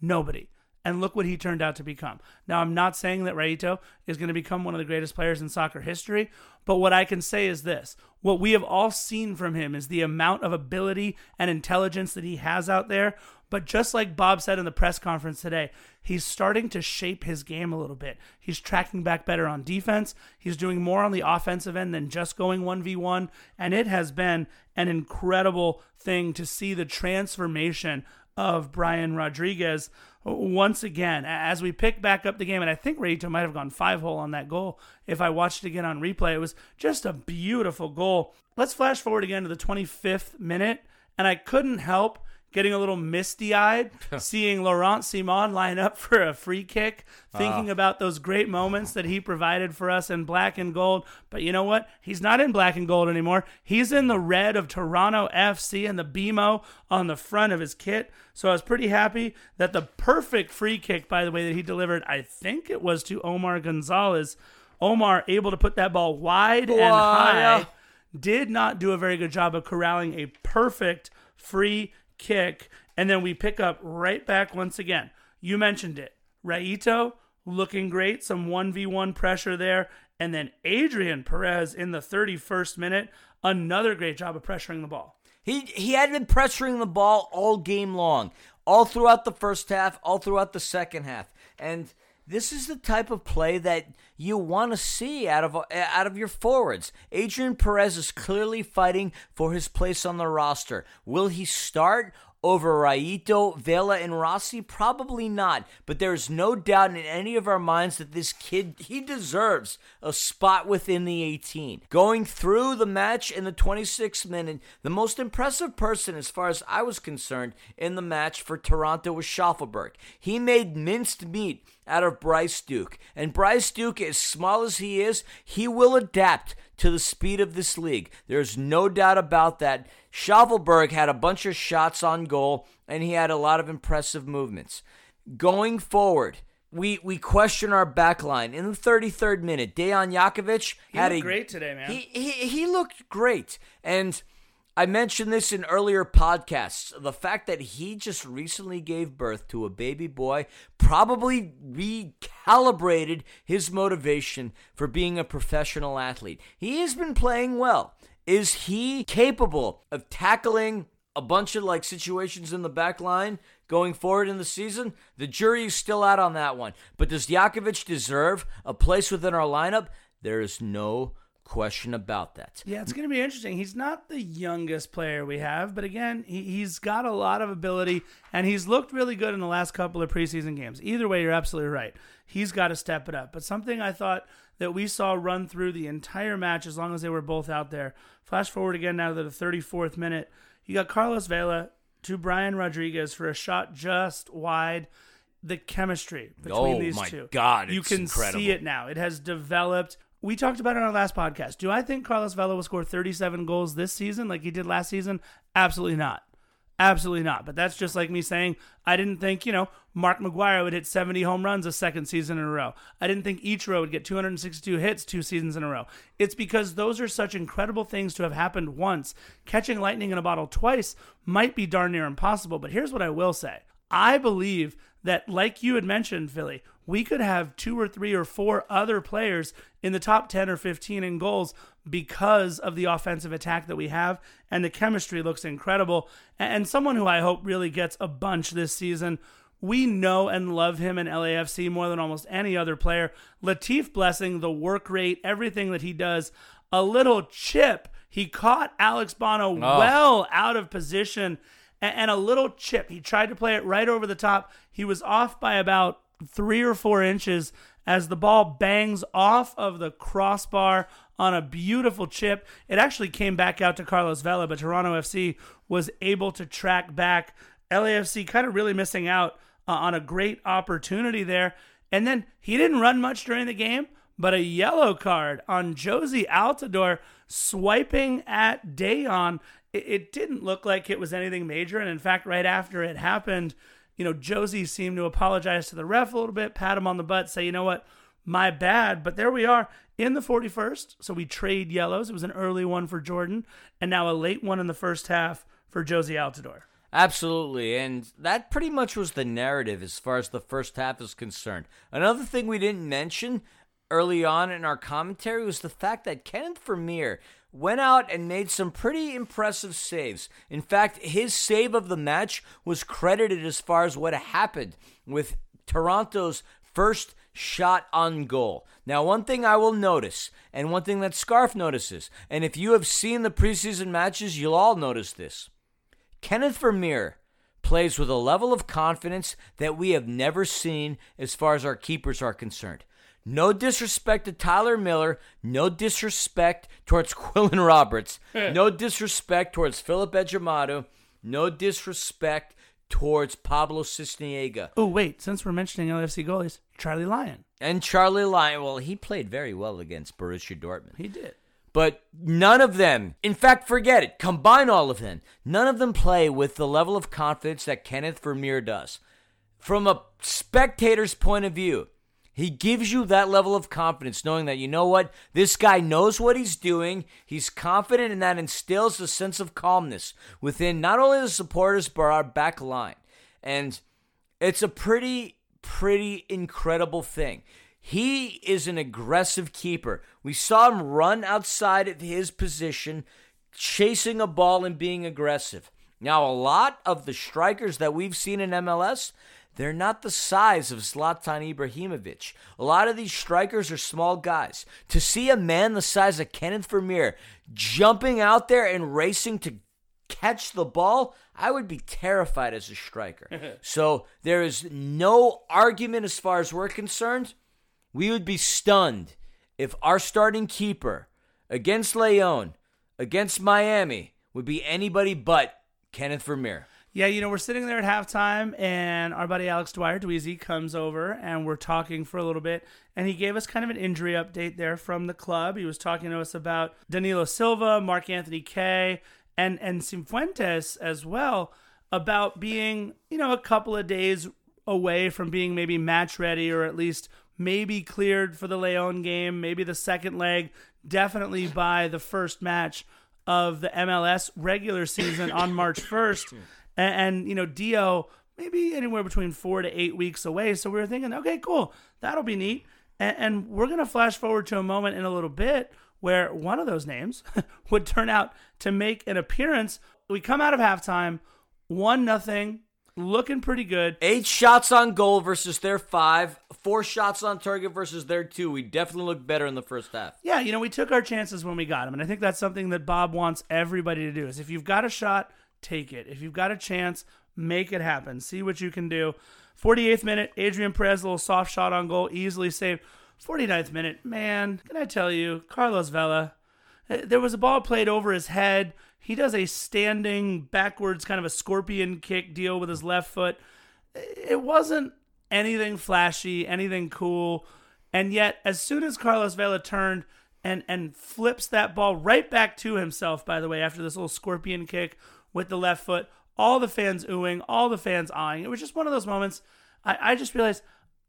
Nobody. And look what he turned out to become. Now, I'm not saying that Rayito is going to become one of the greatest players in soccer history, but what I can say is this what we have all seen from him is the amount of ability and intelligence that he has out there. But just like Bob said in the press conference today, he's starting to shape his game a little bit. He's tracking back better on defense. He's doing more on the offensive end than just going 1v1. And it has been an incredible thing to see the transformation of Brian Rodriguez once again as we pick back up the game. And I think Rayito might have gone five hole on that goal if I watched it again on replay. It was just a beautiful goal. Let's flash forward again to the 25th minute. And I couldn't help getting a little misty eyed, seeing Laurent Ciman line up for a free kick, ah. thinking about those great moments that he provided for us in black and gold. But you know what? He's not in black and gold anymore. He's in the red of Toronto FC and the BMO on the front of his kit. So I was pretty happy that the perfect free kick, by the way, that he delivered, I think it was to Omar Gonzalez. Omar able to put that ball wide and high. Did not do a very good job of corralling a perfect free kick, and then we pick up right back once again. You mentioned it. Rayito looking great, some 1v1 pressure there. And then Adrien Perez in the 31st minute, another great job of pressuring the ball. He he had been pressuring the ball all game long, all throughout the first half, all throughout the second half. And this is the type of play that you want to see out of out of your forwards. Adrien Perez is clearly fighting for his place on the roster. Will he start over Rayito, Vela, and Rossi? Probably not. But there's no doubt in any of our minds that this kid, he deserves a spot within the 18. Going through the match in the 26th minute, the most impressive person, as far as I was concerned, in the match for Toronto was Shaffelburg. He made minced meat out of Bryce Duke. And Bryce Duke, as small as he is, he will adapt to the speed of this league. There's no doubt about that. Shaffelburg had a bunch of shots on goal, and he had a lot of impressive movements. Going forward, we we question our back line. In the 33rd minute, Dejan Jakovic He had looked a great today, man. He, he he looked great, and I mentioned this in earlier podcasts. The fact that he just recently gave birth to a baby boy probably recalibrated his motivation for being a professional athlete. He has been playing well. Is he capable of tackling a bunch of like situations in the back line going forward in the season? The jury is still out on that one. But does Jakovic deserve a place within our lineup? There is no question about that. Yeah, it's going to be interesting. He's not the youngest player we have, but again, he, he's got a lot of ability, and he's looked really good in the last couple of preseason games. Either way, you're absolutely right. He's got to step it up. But something I thought that we saw run through the entire match as long as they were both out there. Flash forward again now to the 34th minute. You got Carlos Vela to Brian Rodriguez for a shot just wide. The chemistry between Oh, these my two. God, you can incredible. see it now. It has developed. We talked about it on our last podcast. Do I think Carlos Vela will score 37 goals this season like he did last season? Absolutely not. Absolutely not. But that's just like me saying I didn't think, you know, Mark McGwire would hit 70 home runs a second season in a row. I didn't think Ichiro would get 262 hits two seasons in a row. It's because those are such incredible things to have happened once. Catching lightning in a bottle twice might be darn near impossible. But here's what I will say I believe that, like you had mentioned, Philly, we could have two or three or four other players in the top 10 or 15 in goals because of the offensive attack that we have. And the chemistry looks incredible. And someone who I hope really gets a bunch this season. We know and love him in LAFC more than almost any other player. Latif Blessing, the work rate, everything that he does, a little chip. He caught Alex Bono oh. well out of position and, a little chip. He tried to play it right over the top. He was off by about three or four inches, as the ball bangs off of the crossbar on a beautiful chip. It actually came back out to Carlos Vela, but Toronto FC was able to track back. LAFC kind of really missing out uh, on a great opportunity there. And then he didn't run much during the game, but a yellow card on Jozy Altidore swiping at Dejan. It, didn't look like it was anything major. And in fact, right after it happened, you know, Jozy seemed to apologize to the ref a little bit, pat him on the butt, say, you know what, my bad. But there we are in the 41st. So we trade yellows. It was an early one for Jordan, and now a late one in the first half for Jozy Altidore. Absolutely. And that pretty much was the narrative as far as the first half is concerned. Another thing we didn't mention early on in our commentary was the fact that Kenneth Vermeer went out and made some pretty impressive saves. In fact, his save of the match was credited as far as what happened with Toronto's first shot on goal. Now, one thing I will notice, and one thing that Scarf notices, and if you have seen the preseason matches, you'll all notice this. Kenneth Vermeer plays with a level of confidence that we have never seen as far as our keepers are concerned. No disrespect to Tyler Miller, no disrespect towards Quillan Roberts, no disrespect towards Philip Ejimadu, no disrespect towards Pablo Sisniega. Oh, wait, since we're mentioning LFC goalies, Charlie Lyon. And Charlie Lyon, well, he played very well against Borussia Dortmund. He did. But none of them, in fact, forget it, combine all of them, none of them play with the level of confidence that Kenneth Vermeer does. From a spectator's point of view, he gives you that level of confidence, knowing that, you know what, this guy knows what he's doing. He's confident, and that instills a sense of calmness within not only the supporters, but our back line. And it's a pretty, pretty incredible thing. He is an aggressive keeper. We saw him run outside of his position, chasing a ball and being aggressive. Now, a lot of the strikers that we've seen in MLS, they're not the size of Zlatan Ibrahimovic. A lot of these strikers are small guys. To see a man the size of Kenneth Vermeer jumping out there and racing to catch the ball, I would be terrified as a striker. so there is no argument as far as we're concerned we would be stunned if our starting keeper against Leon, against Miami, would be anybody but Kenneth Vermeer. Yeah, you know, we're sitting there at halftime, and our buddy Alex Dwyer Dweezy comes over, and we're talking for a little bit. And he gave us kind of an injury update there from the club. He was talking to us about Danilo Silva, Mark Anthony Kaye, and and Cifuentes as well about being, you know, a couple of days away from being maybe match ready or at least maybe cleared for the Leon game, maybe the second leg, definitely by the first match of the MLS regular season on March 1st. And, and, you know, Dio maybe anywhere between four to eight weeks away. So we were thinking, okay, cool, that'll be neat. And, and we're to flash forward to a moment in a little bit where one of those names would turn out to make an appearance. We come out of halftime, one nothing looking pretty good. Eight shots on goal versus their five. Four shots on target versus their two. We definitely looked better in the first half. Yeah, you know, we took our chances when we got them. And I think that's something that Bob wants everybody to do is if you've got a shot, take it. If you've got a chance, make it happen. See what you can do. 48th minute, Adrien Perez, a little soft shot on goal, easily saved. 49th minute, man, can I tell you, Carlos Vela, eh, there was a ball played over his head. He does a standing backwards kind of a scorpion kick deal with his left foot. It wasn't anything flashy, anything cool. And yet, as soon as Carlos Vela turned and and flips that ball right back to himself, by the way, after this little scorpion kick with the left foot, all the fans oohing, all the fans eyeing. It was just one of those moments. I, I just realized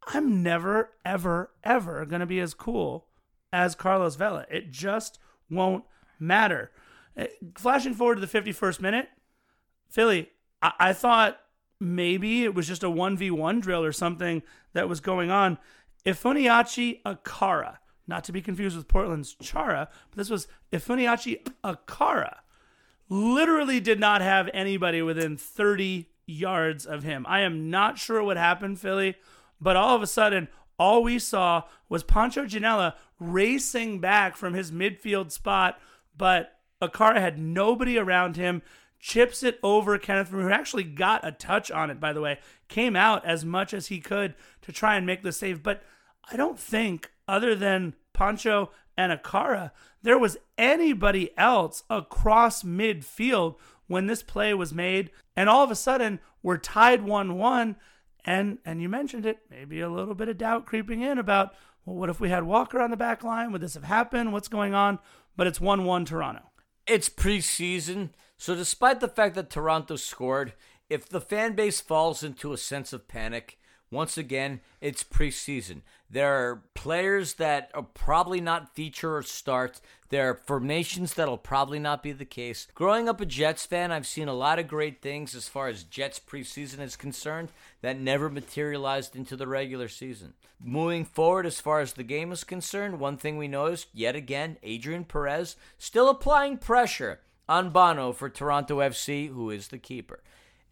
I'm never, ever, ever going to be as cool as Carlos Vela. It just won't matter. Uh, flashing forward to the 51st minute, Philly, I, I thought maybe it was just a 1v1 drill or something that was going on. Ifeanyi Achara, not to be confused with Portland's Chara, but this was Ifeanyi Achara, literally did not have anybody within 30 yards of him. I am not sure what happened, Philly, but all of a sudden, all we saw was Pancho Ginella racing back from his midfield spot, but Achara had nobody around him, chips it over Kenneth who actually got a touch on it, by the way, came out as much as he could to try and make the save. But I don't think, other than Pancho and Achara, there was anybody else across midfield when this play was made. And all of a sudden, we're tied 1 1. And, and you mentioned it, maybe a little bit of doubt creeping in about, well, what if we had Walker on the back line? Would this have happened? What's going on? But it's 1 1 Toronto. It's preseason, so despite the fact that Toronto scored, if the fan base falls into a sense of panic, once again, it's preseason. There are players that are probably not feature or start. There are formations that'll probably not be the case. Growing up a Jets fan, I've seen a lot of great things as far as Jets preseason is concerned that never materialized into the regular season. Moving forward, as far as the game is concerned, one thing we noticed yet again Adrien Perez still applying pressure on Bono for Toronto FC, who is the keeper.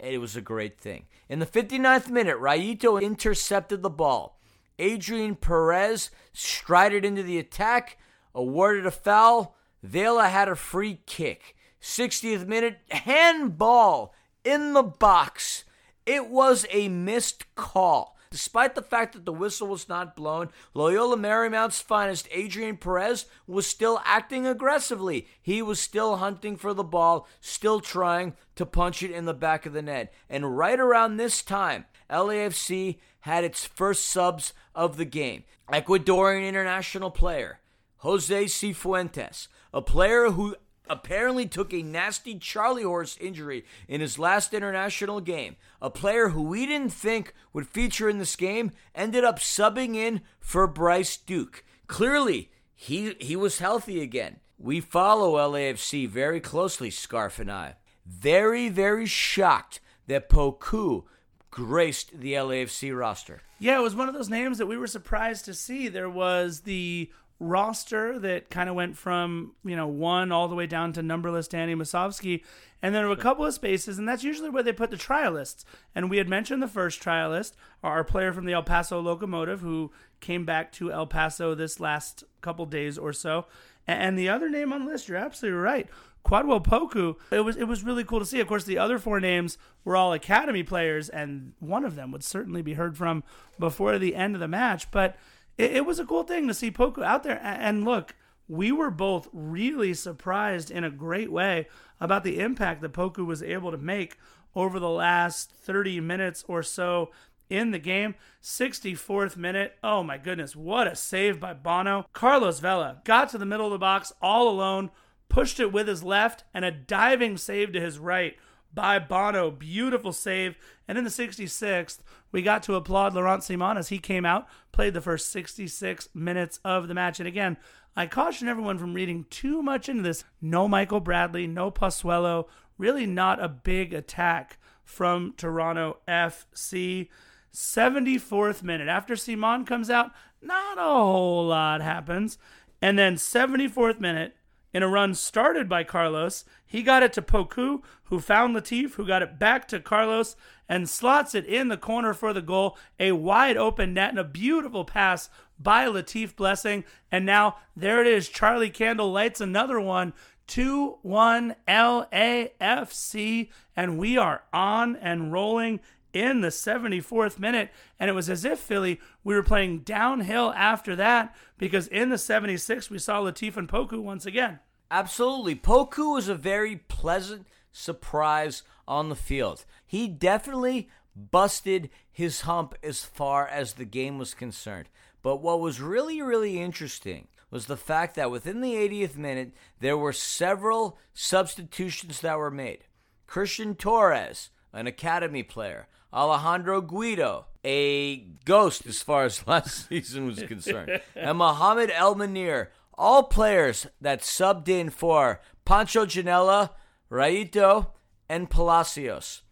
It was a great thing. In the 59th minute, Rayito intercepted the ball. Adrien Perez strided into the attack, awarded a foul. Vela had a free kick. 60th minute, handball in the box. It was a missed call. Despite the fact that the whistle was not blown, Loyola Marymount's finest Adrien Perez was still acting aggressively. He was still hunting for the ball, still trying to punch it in the back of the net. And right around this time, LAFC had its first subs of the game. Ecuadorian international player Jose Cifuentes, a player who apparently took a nasty Charlie horse injury in his last international game. A player who we didn't think would feature in this game ended up subbing in for Bryce Duke. Clearly, he he was healthy again. We follow LAFC very closely, Scarf and I. Very, very shocked that Poku graced the LAFC roster. Yeah, it was one of those names that we were surprised to see. There was the roster that kind of went from you know one all the way down to numberless Danny Musovski, and then there were a couple of spaces, and that's usually where they put the trialists. And we had mentioned the first trialist, our player from the El Paso Locomotive, who came back to El Paso this last couple days or so, and the other name on the list, you're absolutely right. Kwadwo Poku, it was it was really cool to see. Of course, the other four names were all academy players, and one of them would certainly be heard from before the end of the match. But it, it was a cool thing to see Poku out there. And look, we were both really surprised in a great way about the impact that Poku was able to make over the last 30 minutes or so in the game. 64th minute. Oh my goodness, what a save by Bono. Carlos Vela got to the middle of the box all alone, pushed it with his left, and a diving save to his right by Bono. Beautiful save. And in the 66th, we got to applaud Laurent Ciman as he came out, played the first 66 minutes of the match. And again, I caution everyone from reading too much into this. No Michael Bradley, no Pozuelo, really not a big attack from Toronto FC. 74th minute. After Ciman comes out, not a whole lot happens. And then 74th minute, in a run started by Carlos. He got it to Poku, who found Latif, who got it back to Carlos and slots it in the corner for the goal. A wide open net and a beautiful pass by Latif Blessing. And now there it is. Charlie Candle lights another one. 2 1 LAFC. And we are on and rolling in the 74th minute. And it was as if Philly, we were playing downhill after that because in the 76th, we saw Latif and Poku once again. Absolutely. Poku was a very pleasant surprise on the field. He definitely busted his hump as far as the game was concerned. But what was really, really interesting was the fact that within the 80th minute, there were several substitutions that were made. Christian Torres, an academy player, Alejandro Guido, a ghost as far as last season was concerned, and Mohamed El Munir, all players that subbed in for Pancho Ginella, Rayito, and Palacios.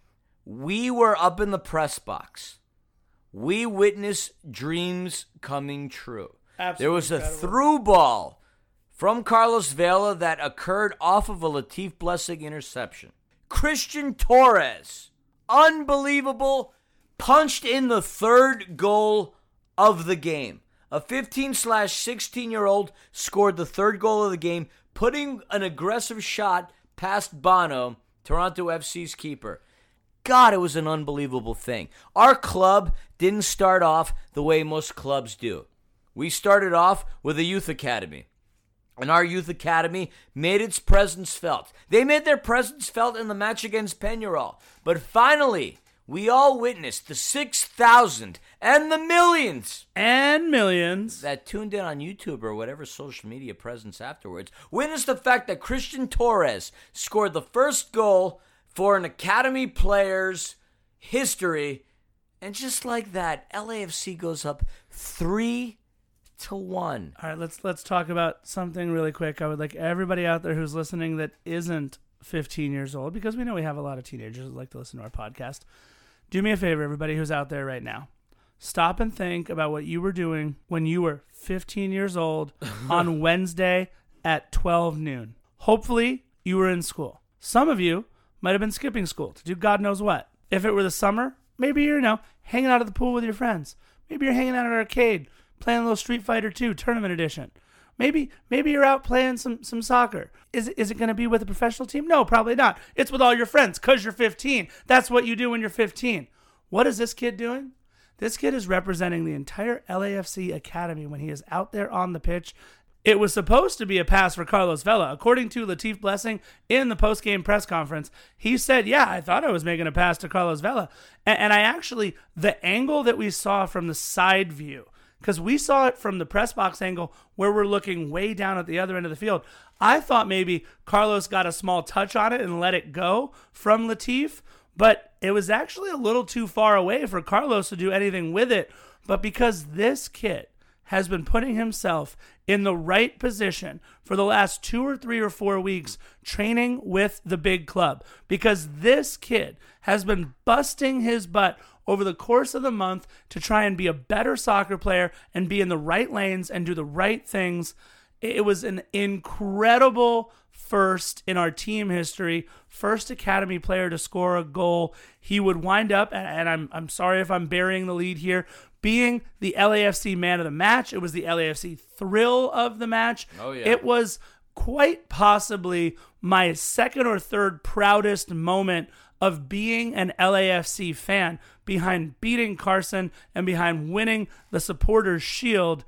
We were up in the press box. We witnessed dreams coming true. Absolutely there was a incredible. through ball from Carlos Vela that occurred off of a Latif Blessing interception. Christian Torres, unbelievable, punched in the third goal of the game. A 15 slash 16 year old scored the third goal of the game, putting an aggressive shot past Bono, Toronto FC's keeper. God, it was an unbelievable thing. Our club didn't start off the way most clubs do. We started off with a youth academy. And our youth academy made its presence felt. They made their presence felt in the match against Peñarol. But finally, we all witnessed the 6,000 and the millions And millions. that tuned in on YouTube or whatever social media presence afterwards witnessed the fact that Christian Torres scored the first goal for an academy player's history. And just like that, LAFC goes up 3 to 1. All right, let's let's talk about something really quick. I would like everybody out there who's listening that isn't 15 years old, because we know we have a lot of teenagers that like to listen to our podcast. Do me a favor, everybody who's out there right now. Stop and think about what you were doing when you were 15 years old on Wednesday at 12 noon. Hopefully, you were in school. Some of you might have been skipping school to do God knows what. If it were the summer, maybe you're, you know, hanging out at the pool with your friends. Maybe you're hanging out at an arcade, playing a little Street Fighter 2 Tournament Edition. Maybe maybe you're out playing some some soccer. Is is it going to be with a professional team? No, probably not. It's with all your friends cuz you're 15. That's what you do when you're 15. What is this kid doing? This kid is representing the entire LAFC academy when he is out there on the pitch. It was supposed to be a pass for Carlos Vela. According to Latif Blessing in the post-game press conference, he said, Yeah, I thought I was making a pass to Carlos Vela. And, and I actually, the angle that we saw from the side view, because we saw it from the press box angle where we're looking way down at the other end of the field. I thought maybe Carlos got a small touch on it and let it go from Latif, but it was actually a little too far away for Carlos to do anything with it. But because this kid has been putting himself in the right position for the last two or three or four weeks training with the big club, because this kid has been busting his butt over the course of the month to try and be a better soccer player and be in the right lanes and do the right things. It was an incredible first in our team history, first academy player to score a goal. He would wind up, and I'm I'm sorry if I'm burying the lead here, being the LAFC man of the match. It was the LAFC thrill of the match. Oh, yeah. It was quite possibly my second or third proudest moment of being an LAFC fan behind beating Carson and behind winning the supporters shield.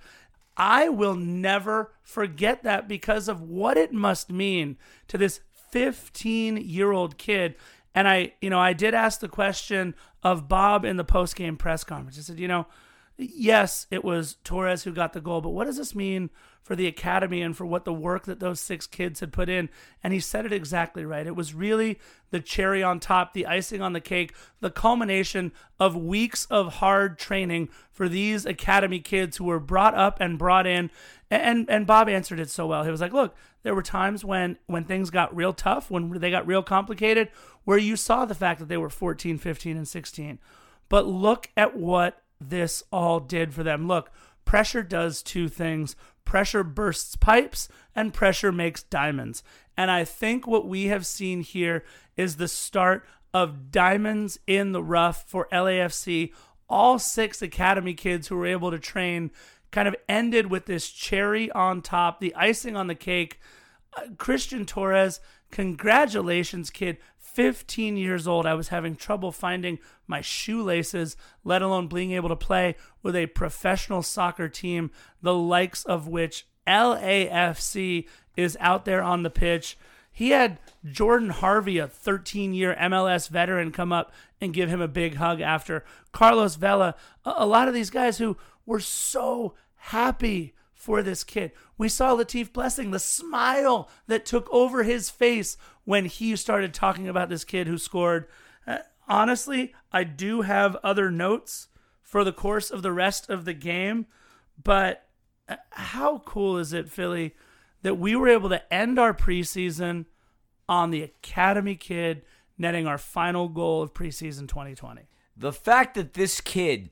I will never forget that because of what it must mean to this 15 year old kid. And I, you know, I did ask the question of Bob in the post game press conference. I said, you know, yes, it was Torres who got the goal, but what does this mean for the academy and for what the work that those six kids had put in? And he said it exactly right. It was really the cherry on top, the icing on the cake, the culmination of weeks of hard training for these academy kids who were brought up and brought in. And and Bob answered it so well. He was like, "Look, there were times when when things got real tough, when they got real complicated, where you saw the fact that they were 14, 15 and 16. But look at what this all did for them. Look, pressure does two things pressure bursts pipes, and pressure makes diamonds. And I think what we have seen here is the start of diamonds in the rough for LAFC. All six academy kids who were able to train kind of ended with this cherry on top, the icing on the cake. Uh, Christian Torres, congratulations, kid. 15 years old, I was having trouble finding my shoelaces, let alone being able to play with a professional soccer team, the likes of which LAFC is out there on the pitch. He had Jordan Harvey, a 13 year MLS veteran, come up and give him a big hug after. Carlos Vela, a, lot of these guys who were so happy for this kid. We saw Latif Blessing, the smile that took over his face when he started talking about this kid who scored. Uh, honestly, I do have other notes for the course of the rest of the game, but uh, how cool is it, Philly, that we were able to end our preseason on the Academy kid netting our final goal of preseason 2020? The fact that this kid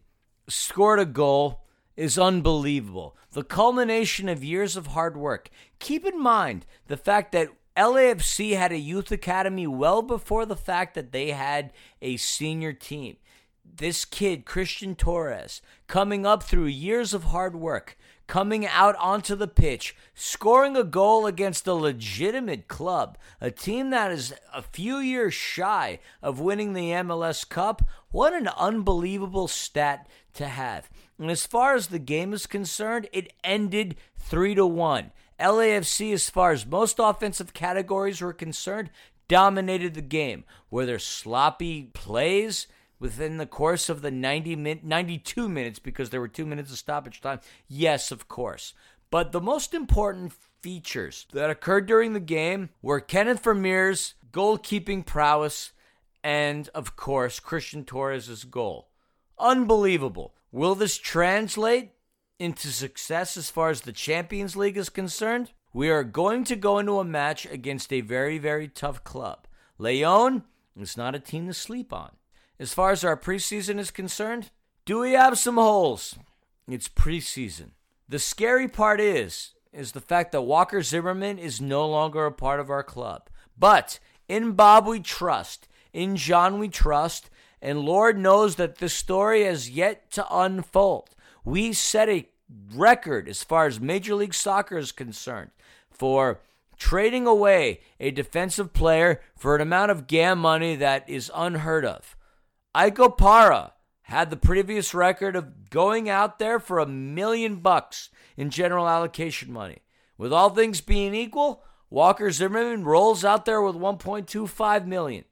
scored a goal is unbelievable. The culmination of years of hard work. Keep in mind the fact that LAFC had a youth academy well before the fact that they had a senior team. This kid, Christian Torres, coming up through years of hard work, coming out onto the pitch, scoring a goal against a legitimate club, a team that is a few years shy of winning the MLS Cup. What an unbelievable stat to have. And as far as the game is concerned, it ended 3 to 1. LAFC, as far as most offensive categories were concerned, dominated the game. Were there sloppy plays within the course of the 90 min- 92 minutes because there were two minutes of stoppage time? Yes, of course. But the most important features that occurred during the game were Kenneth Vermeer's goalkeeping prowess and, of course, Christian Torres' goal. Unbelievable. Will this translate into success as far as the Champions League is concerned? We are going to go into a match against a very, very tough club. Leon is not a team to sleep on. As far as our preseason is concerned, do we have some holes? It's preseason. The scary part is is the fact that Walker Zimmerman is no longer a part of our club. But in Bob we trust, in John we trust, and Lord knows that this story has yet to unfold. We set a record as far as Major League Soccer is concerned for trading away a defensive player for an amount of GAM money that is unheard of. Ike Opara had the previous record of going out there for a million bucks in general allocation money. With all things being equal, Walker Zimmerman rolls out there with 1.25 million.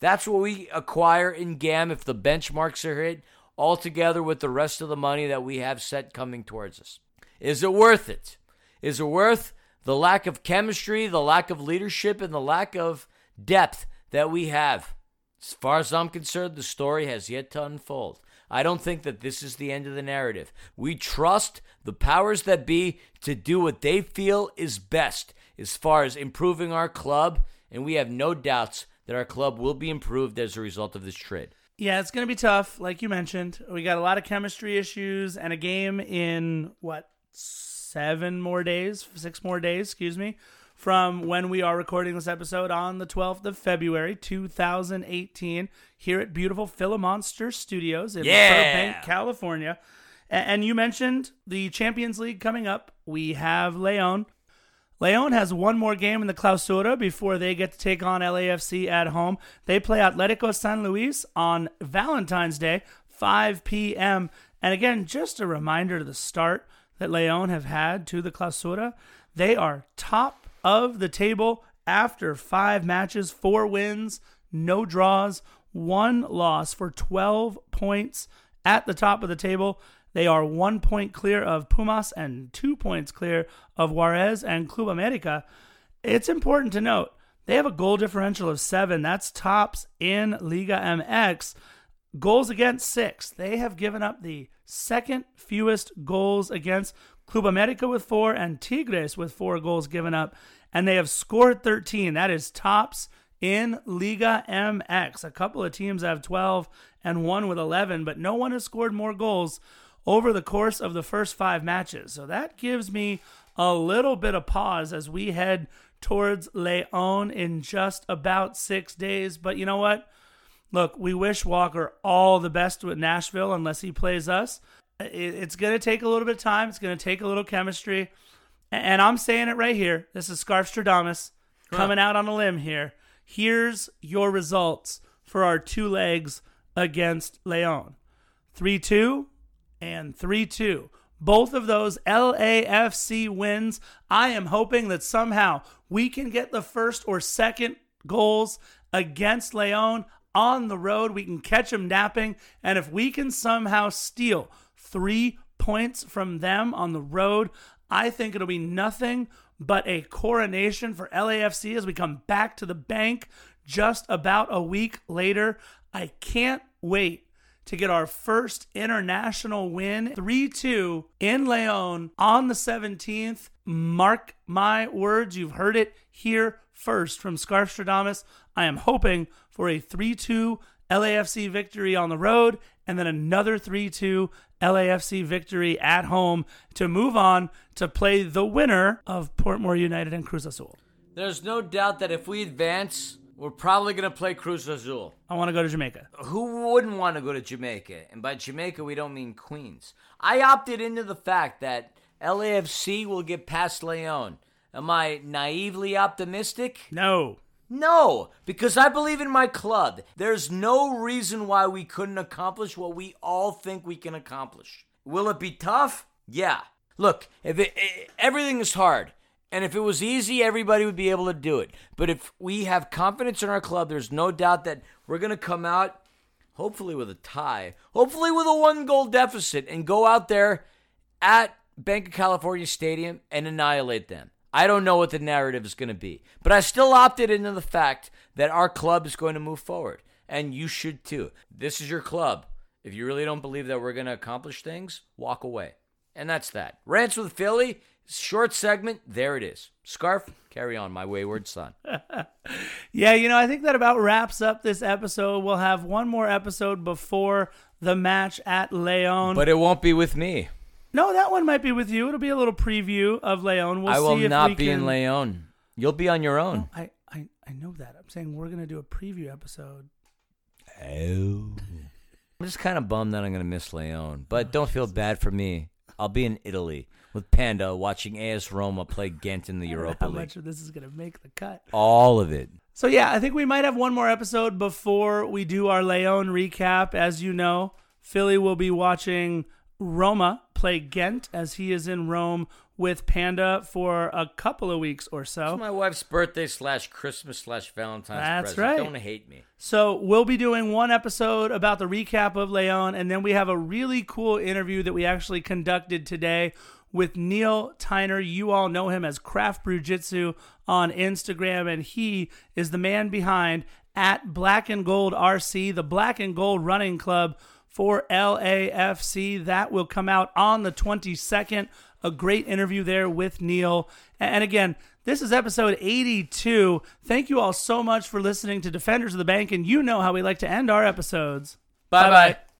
That's what we acquire in GAM if the benchmarks are hit, all together with the rest of the money that we have set coming towards us. Is it worth it? Is it worth the lack of chemistry, the lack of leadership, and the lack of depth that we have? As far as I'm concerned, the story has yet to unfold. I don't think that this is the end of the narrative. We trust the powers that be to do what they feel is best as far as improving our club, and we have no doubts that our club will be improved as a result of this trade. Yeah, it's going to be tough, like you mentioned. We got a lot of chemistry issues and a game in what seven more days, six more days, excuse me, from when we are recording this episode on the 12th of February, 2018, here at beautiful Philomonster Studios in Yeah. Burbank, California. And you mentioned the Champions League coming up. We have Leon. Leon has one more game in the Clausura before they get to take on LAFC at home. They play Atletico San Luis on Valentine's Day, 5 p.m. And again, just a reminder to the start that Leon have had to the Clausura. They are top of the table after five matches, four wins, no draws, one loss for 12 points at the top of the table. They are one point clear of Pumas and two points clear of Juarez and Club America. It's important to note they have a goal differential of seven. That's tops in Liga MX. Goals against six. They have given up the second fewest goals against Club America with four and Tigres with four goals given up. And they have scored 13. That is tops in Liga MX. A couple of teams have 12 and one with 11, but no one has scored more goals over the course of the first five matches. So that gives me a little bit of pause as we head towards Leon in just about six days. But you know what? Look, we wish Walker all the best with Nashville unless he plays us. It's going to take a little bit of time. It's going to take a little chemistry. And I'm saying it right here. This is Scarf Stradamus coming out on a limb here. Here's your results for our two legs against Leon 3 2 and 3 2. Both of those LAFC wins. I am hoping that somehow we can get the first or second goals against Leon on the road. We can catch them napping. And if we can somehow steal three points from them on the road, I think it'll be nothing but a coronation for LAFC as we come back to the bank just about a week later. I can't wait to get our first international win 3 2 in Leon on the 17th. Mark my words, you've heard it here first from Scarf Stradamus. I am hoping for a 3 2 LAFC victory on the road and then another 3 2 LAFC victory at home to move on to play the winner of Portmore United and Cruz Azul. There's no doubt that if we advance, we're probably going to play Cruz Azul. I want to go to Jamaica. Who wouldn't want to go to Jamaica? And by Jamaica, we don't mean Queens. I opted into the fact that LAFC will get past Leon. Am I naively optimistic? No. No, because I believe in my club. There's no reason why we couldn't accomplish what we all think we can accomplish. Will it be tough? Yeah. Look, if it, it, everything is hard, and if it was easy, everybody would be able to do it. But if we have confidence in our club, there's no doubt that we're going to come out, hopefully with a tie, hopefully with a one goal deficit, and go out there at Banc of California Stadium and annihilate them. I don't know what the narrative is going to be, but I still opted into the fact that our club is going to move forward, and you should too. This is your club. If you really don't believe that we're going to accomplish things, walk away. And that's that. Rants with Philly, short segment, there it is. Scarf, carry on, my wayward son. yeah, you know, I think that about wraps up this episode. We'll have one more episode before the match at Leon. But it won't be with me. No, that one might be with you. It'll be a little preview of Leon. We'll I will not be can... in Leon. You'll be on your own. Oh, I, I, I know that. I'm saying we're going to do a preview episode. Oh. I'm just kind of bummed that I'm going to miss Leon, but don't feel bad for me. I'll be in Italy with Panda watching AS Roma play Ghent in the Europa How League. much of this is going to make the cut? All of it. So yeah, I think we might have one more episode before we do our Leon recap. As you know, Philly will be watching Roma play Ghent as he is in Rome with Panda for a couple of weeks or so. It's my wife's birthday slash Christmas slash Valentine's That's present. right. Don't hate me. So we'll be doing one episode about the recap of Leon, and then we have a really cool interview that we actually conducted today with Neil Tyner. You all know him as Craft Brew Jitsu on Instagram, and he is the man behind at Black and Gold RC, the Black and Gold Running Club for LAFC. That will come out on the 22nd. A great interview there with Neil. And again, this is episode 82. Thank you all so much for listening to Defenders of the Bank, and you know how we like to end our episodes. Bye bye.